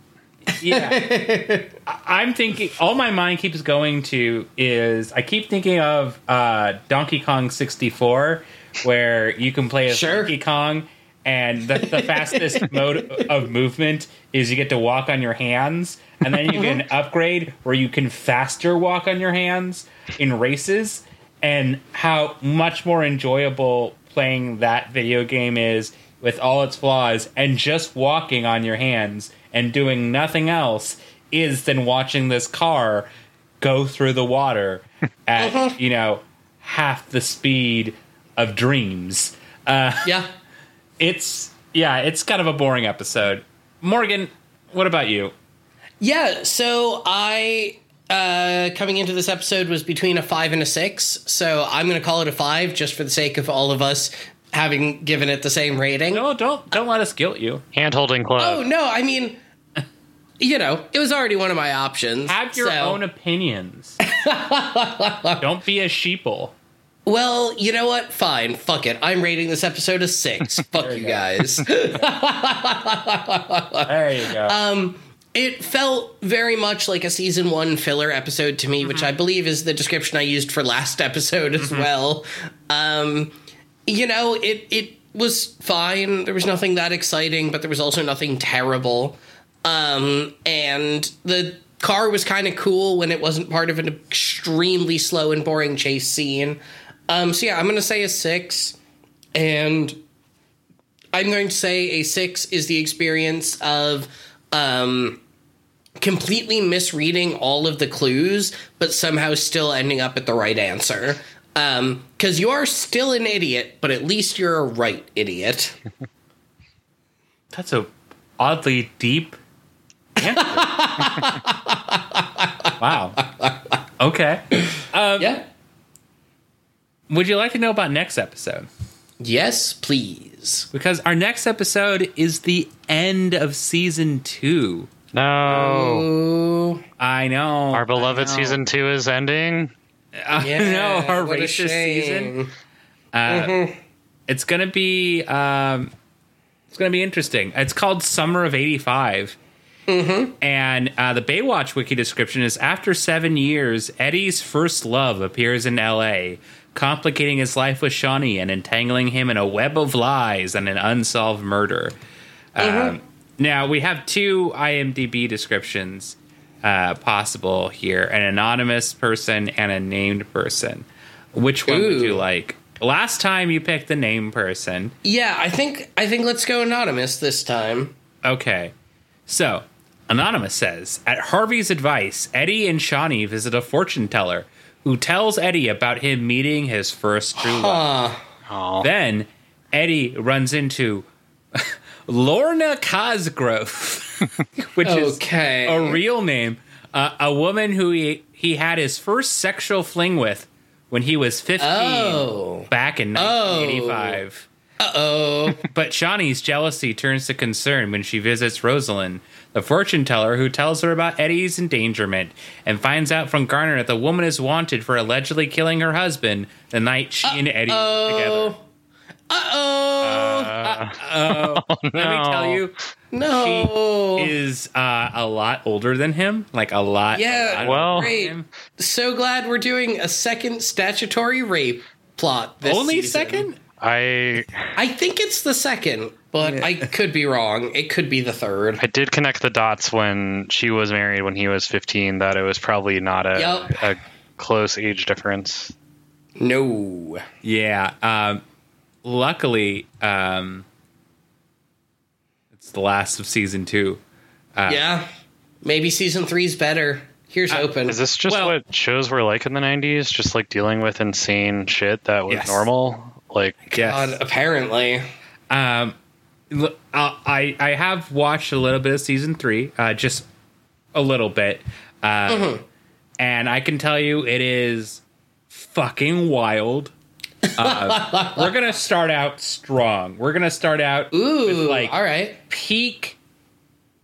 Yeah. I- I'm thinking all my mind keeps going to is I keep thinking of uh, Donkey Kong 64 where you can play as Sure. Donkey Kong and the, the fastest mode of movement is you get to walk on your hands, and then you get an upgrade where you can faster walk on your hands in races, and how much more enjoyable playing that video game is with all its flaws and just walking on your hands and doing nothing else is than watching this car go through the water at you know half the speed of dreams. Uh, Yeah. It's yeah it's kind of a boring episode morgan what about you Yeah, so I uh coming into this episode was between a 5 and a 6. So I'm going to call it a 5 just for the sake of all of us having given it the same rating. no don't don't let us guilt you Hand holding club. Oh, no, I mean you know, it was already one of my options. have your so- own opinions don't be a sheeple Well, you know what? Fine. Fuck it. I'm rating this episode a 6. Fuck you you guys. there you go Um, it felt very much like a season one filler episode to me, which I believe is the description I used for last episode as well. Um, you know, it it was fine. There was nothing that exciting, but there was also nothing terrible. Um, and the car was kind of cool when it wasn't part of an extremely slow and boring chase scene. Um, so yeah, I'm gonna say a six, and I'm going to say a six is the experience of um, completely misreading all of the clues, but somehow still ending up at the right answer. Because you are still an idiot, but at least you're a right idiot. that's a oddly deep answer. wow okay yeah. Would you like to know about next episode Yes, please. because our next episode is the end of season two. No. Oh, I know Our beloved know. season two is ending. I yeah. know our what a racist season. shame. Uh, It's gonna be um, it's gonna be interesting. It's called Summer of '85. Mm-hmm. And uh, the Baywatch wiki description is after seven years, Eddie's first love appears in LA, complicating his life with Shauni and entangling him in a web of lies and an unsolved murder. Mm-hmm. Um, now, we have two IMDb descriptions uh, possible here an anonymous person and a named person. Which one would you like? Last time you picked the named person. Yeah, I think I think let's go anonymous this time. Okay. So, Anonymous says At Harvey's advice, Eddie and Shauni visit a fortune teller who tells Eddie about him meeting his first true love. Uh, Oh. Then, Eddie runs into Lorna Cosgrove, which Okay. is a real name, uh, a woman who he, he had his first sexual fling with when he was 15 oh. back in 1985. Uh oh. But Shauni's jealousy turns to concern when she visits Rosalind, the fortune teller who tells her about Eddie's endangerment and finds out from Garner that the woman is wanted for allegedly killing her husband the night she and Eddie were together. Uh oh. Uh oh. let me tell you, no. she is uh, a lot older than him. Like a lot. Yeah, a lot well- Great. him. So glad we're doing a second statutory rape plot. This Only season. second? I I think it's the second, but I could be wrong. It could be the third. I did connect the dots when she was married when he was 15 that it was probably not a, Yup. a close age difference. No. Yeah. Um, luckily, um, it's the last of season two. yeah. Maybe season three's better. Here's open. Is this just Well- what shows were like in the 90s? Just like dealing with insane shit that was Yes. normal? Like, Yes. God, apparently. Um, l- uh, I I have watched a little bit of season three, uh, just a little bit, uh, and I can tell you it is fucking wild. Uh, we're gonna start out strong. We're gonna start out Ooh, with like all right. peak.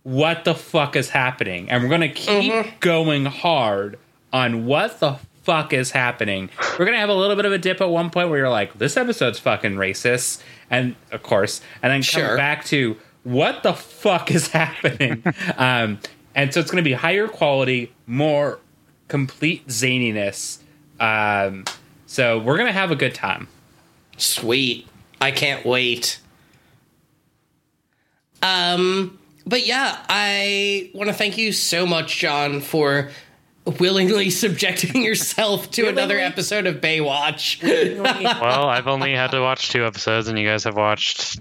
What the fuck is happening? And we're gonna keep going hard on what the fuck is happening. We're gonna have a little bit of a dip at one point where you're like, this episode's fucking racist, and of course, and then come back to what the fuck is happening. um, and so it's gonna be higher quality, more complete zaniness. Um, so we're gonna have a good time. Sweet. I can't wait. Um, but yeah, I want to thank you so much, John, for willingly subjecting yourself to another episode of Baywatch. Well, I've only had to watch two episodes, and you guys have watched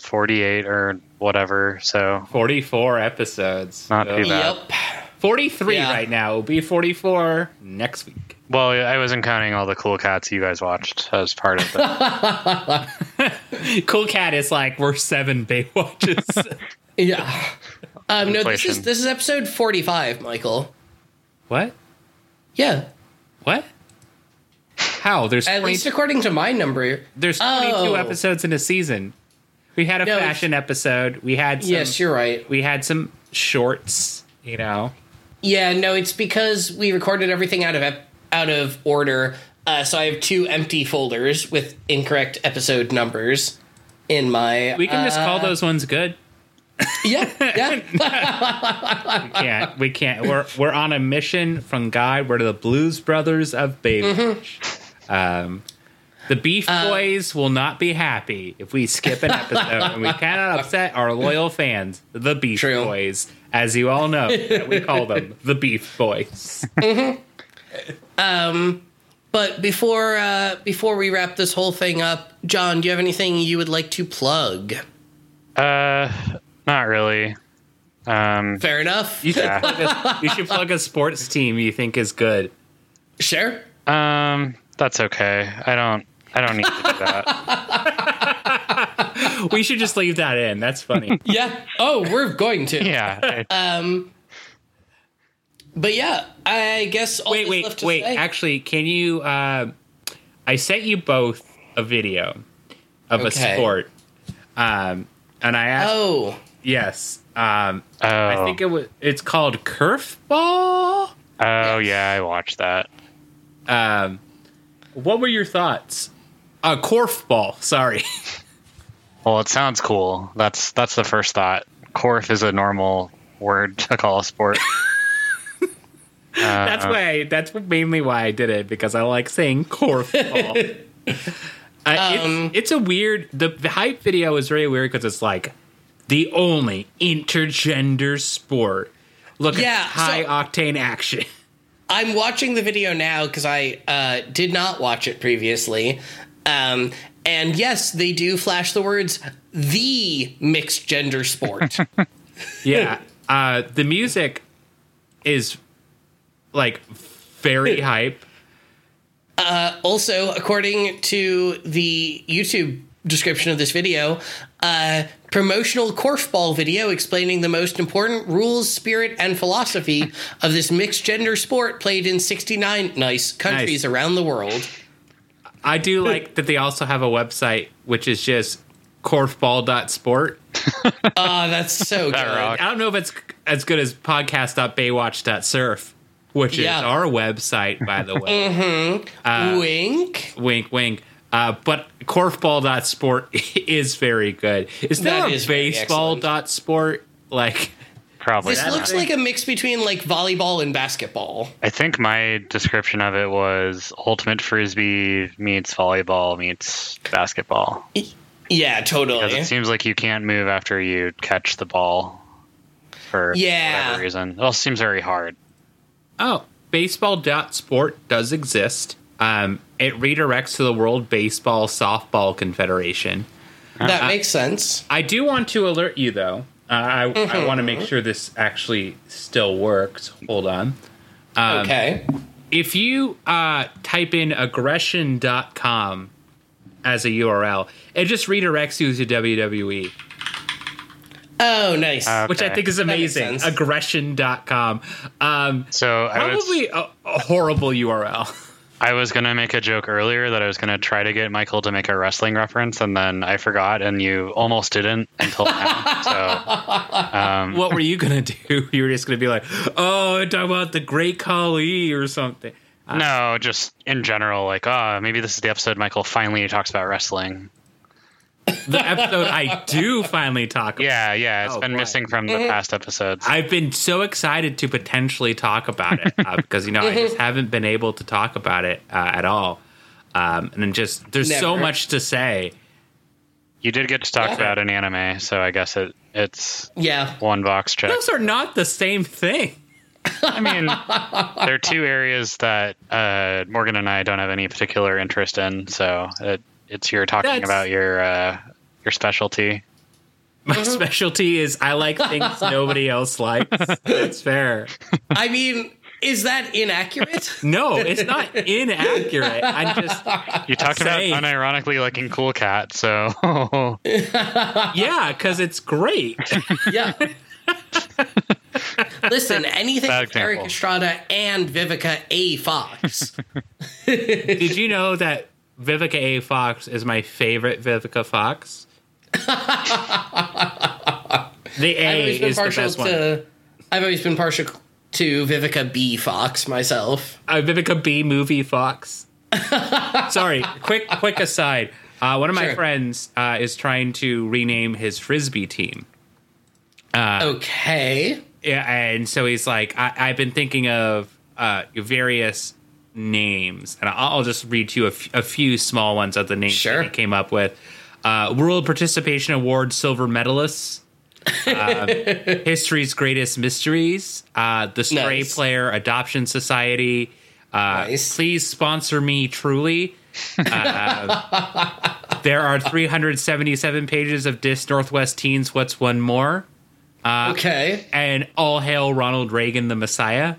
48 or whatever, so 44 episodes. Not too bad. yep. 43 Yeah. right now. It'll be 44 next week. well, I wasn't counting all the cool cats you guys watched as part of the. Cool Cat is like, we're seven Baywatches. Yeah. Um, no, this is this is episode forty-five, Michael. What? Yeah, What? How? There's at 20, least according to my number. there's 22 Oh. episodes in a season. We had a No, fashion episode. We had some, yes, you're right. we had some shorts, you know. Yeah, no, it's because we recorded everything out of ep- out of order. Uh, so I have two empty folders with incorrect episode numbers in my. We can just call uh, those ones good. Yeah, yeah. We can't. We can't. We're we're on a mission from God. We're the Blues Brothers of Baywatch. Mm-hmm. Um, the Beef Uh, Boys will not be happy if we skip an episode, and we cannot upset our loyal fans, the Beef True. Boys, as you all know. that we call them the Beef Boys. Um, but before uh, before we wrap this whole thing up, John, do you have anything you would like to plug? Uh, not really. Um, Fair enough. You should, Yeah. plug a, you should plug a sports team you think is good. Sure. um, that's okay. I don't. I don't need to do that. We should just leave that in. That's funny. Yeah. Oh, we're going to. Yeah. I- But yeah, I guess. All wait, wait, left to wait. say- Actually, can you? Uh, I sent you both a video of Okay. a sport, um, and I asked. Oh, Yes, um, oh. I think it was. It's called curveball. Oh yeah, I watched that. Um, what were your thoughts? Uh, korfball. Sorry. Well, it sounds cool. That's that's the first thought. Korf is a normal word to call a sport. that's why. that's mainly why I did it because I like saying korfball. uh, Um, it's, it's a weird. The, the hype video is very weird because it's like the only intergender sport. Look Yeah, at high so- octane action. I'm watching the video now because I uh, did not watch it previously. Um, and yes, they do flash the words "the mixed gender sport." Yeah. uh, the music is like very hype. also, according to the YouTube description of this video, uh, promotional korfball video explaining the most important rules, spirit, and philosophy of this mixed gender sport played in 69 nice countries Nice. around the world. I do like that they also have a website which is just korfball.sport. Oh, that's so good. I don't know if it's as good as podcast.baywatch.surf, which Yeah. is our website, by the way. Mm-hmm. Uh, wink. wink, wink. Uh, but korfball.sport is very good. Is there That a is very baseball.sport? Like, Probably. This not. looks like a mix between like volleyball and basketball. I think my description of it was ultimate frisbee meets volleyball meets basketball. Yeah, Because totally. it seems like you can't move after you catch the ball for Yeah. whatever reason. It all seems very hard. oh, baseball.sport does exist. Um, it redirects to the World Baseball Softball Confederation. That makes sense. I do want to alert you, though. Uh, I, I Mm-hmm. want to make sure this actually still works. Hold on. Um, okay. If you uh, type in aggression.com as a URL, it just redirects you to WWE, Oh, nice. Uh, which I think is amazing. sense. Aggression.com. Um, So I was probably a, a horrible URL. I was gonna make a joke earlier that I was gonna try to get Michael to make a wrestling reference, and then I forgot, and you almost didn't until now. So um, what were you going to do? You were just going to be like, oh, talk about the great Khali or something. no, just in general, like, oh, maybe this is the episode Michael finally talks about wrestling. The episode I do finally talk about. Yeah, yeah, it's Oh, been boy. missing from the past episodes. I've been so excited to potentially talk about it uh, because you know I just haven't been able to talk about it uh, at all, um, and then just there's so much to say. You did get to talk Yeah. about an anime, so I guess it it's Yeah. one box check. Those are not the same thing. I mean, there are two areas that uh, Morgan and I don't have any particular interest in, so it, it's you're talking That's- about your uh, your specialty. My specialty is I like things nobody else likes. That's fair. I mean, is that inaccurate? No, it's not inaccurate. I'm just You talked about unironically liking Cool Cat, so yeah, because it's great. yeah. Listen, anything with Erik. Estrada and Vivica A. Fox. Did you know that Vivica A. Fox is my favorite Vivica Fox? the A is the best one. to. I've always been partial to Vivica B. Fox myself. Uh, Vivica B. Movie Fox. Sorry, quick quick aside. Uh, one of my Sure. friends uh, is trying to rename his frisbee team. Okay. Yeah, and so he's like, I, I've been thinking of uh, various names, and I'll, just read to you a, f- a few small ones of the names Sure. that he came up with. Uh, World Participation Award silver medalists, uh, History's Greatest Mysteries, uh, the Stray Nice. Player Adoption Society. Uh, Nice. Please sponsor me, truly. Uh, there are 377 pages of Dis Northwest Teens. What's one more? okay. and all hail Ronald Reagan, the Messiah.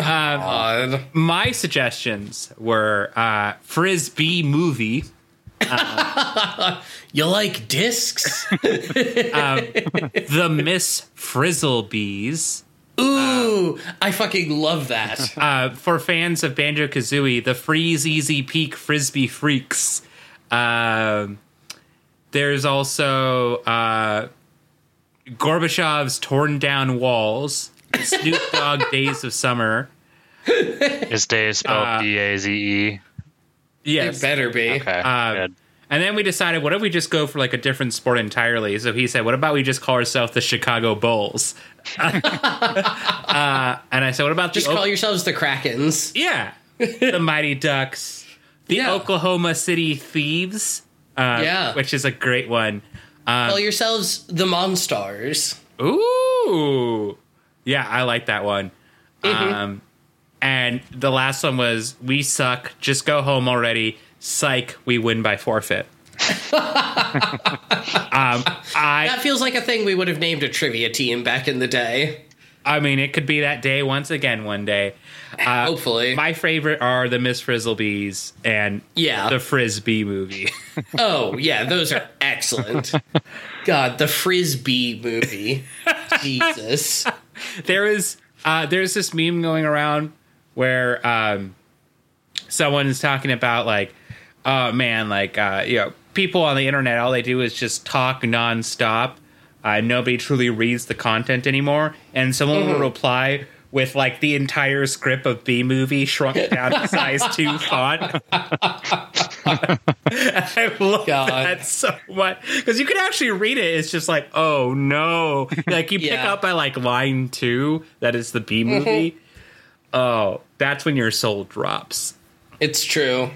Odd. My suggestions were uh, Frisbee movie, You like discs? The Miss Frizzlebees. Ooh, I fucking love that. Uh, for fans of Banjo Kazooie, the Freezeezy Peak Frisbee Freaks. Um, there's also uh, Gorbachev's Torn Down Walls, Snoop Dogg Days of Summer. is day spelled Uh, B A Z E. Yes. It better be. Okay, Uh, good. And then we decided, what if we just go for like a different sport entirely? So he said, what about we just call ourselves the Chicago Bulls? uh, and I said, what about Just the call O- yourselves the Krakens. yeah, the Mighty Ducks, the Yeah. Oklahoma City Thieves, uh, Yeah. which is a great one. Call yourselves the Monstars. Ooh, yeah, I like that one. Mm-hmm. Um, and the last one was, we suck. Just go home already. Psych, we win by forfeit. um, I That feels like a thing we would have named a trivia team back in the day. I mean, it could be that day once again one day. Uh, Hopefully. My favorite are the Miss Frizzlebees and Yeah. the Frisbee movie. Oh, yeah, those are excellent. God, the Frisbee movie. Jesus. there is uh, there's this meme going around where um, someone is talking about like, oh man, like uh, you know, people on the internet, all they do is just talk nonstop. Uh, nobody truly reads the content anymore, and someone will reply with like the entire script of B movie shrunk down to size two font. I love God. that so much because you can actually read it. It's just like, oh no, like you pick Yeah. up by like line two that is the B movie. Oh, that's when your soul drops. It's true.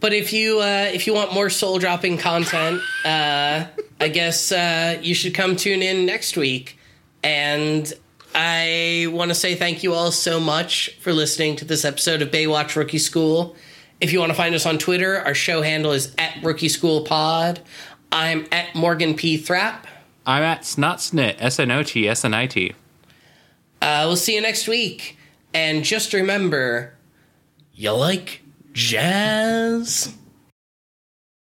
But if you uh, if you want more soul dropping content, uh, I guess uh, you should come tune in next week. And I want to say thank you all so much for listening to this episode of Baywatch Rookie School. If you want to find us on Twitter, our show handle is at Rookie School Pod. I'm at Morgan P. Thrapp. I'm at Snot Snit, S N O T S N I T. Uh, we'll see you next week. And just remember, you like jazz?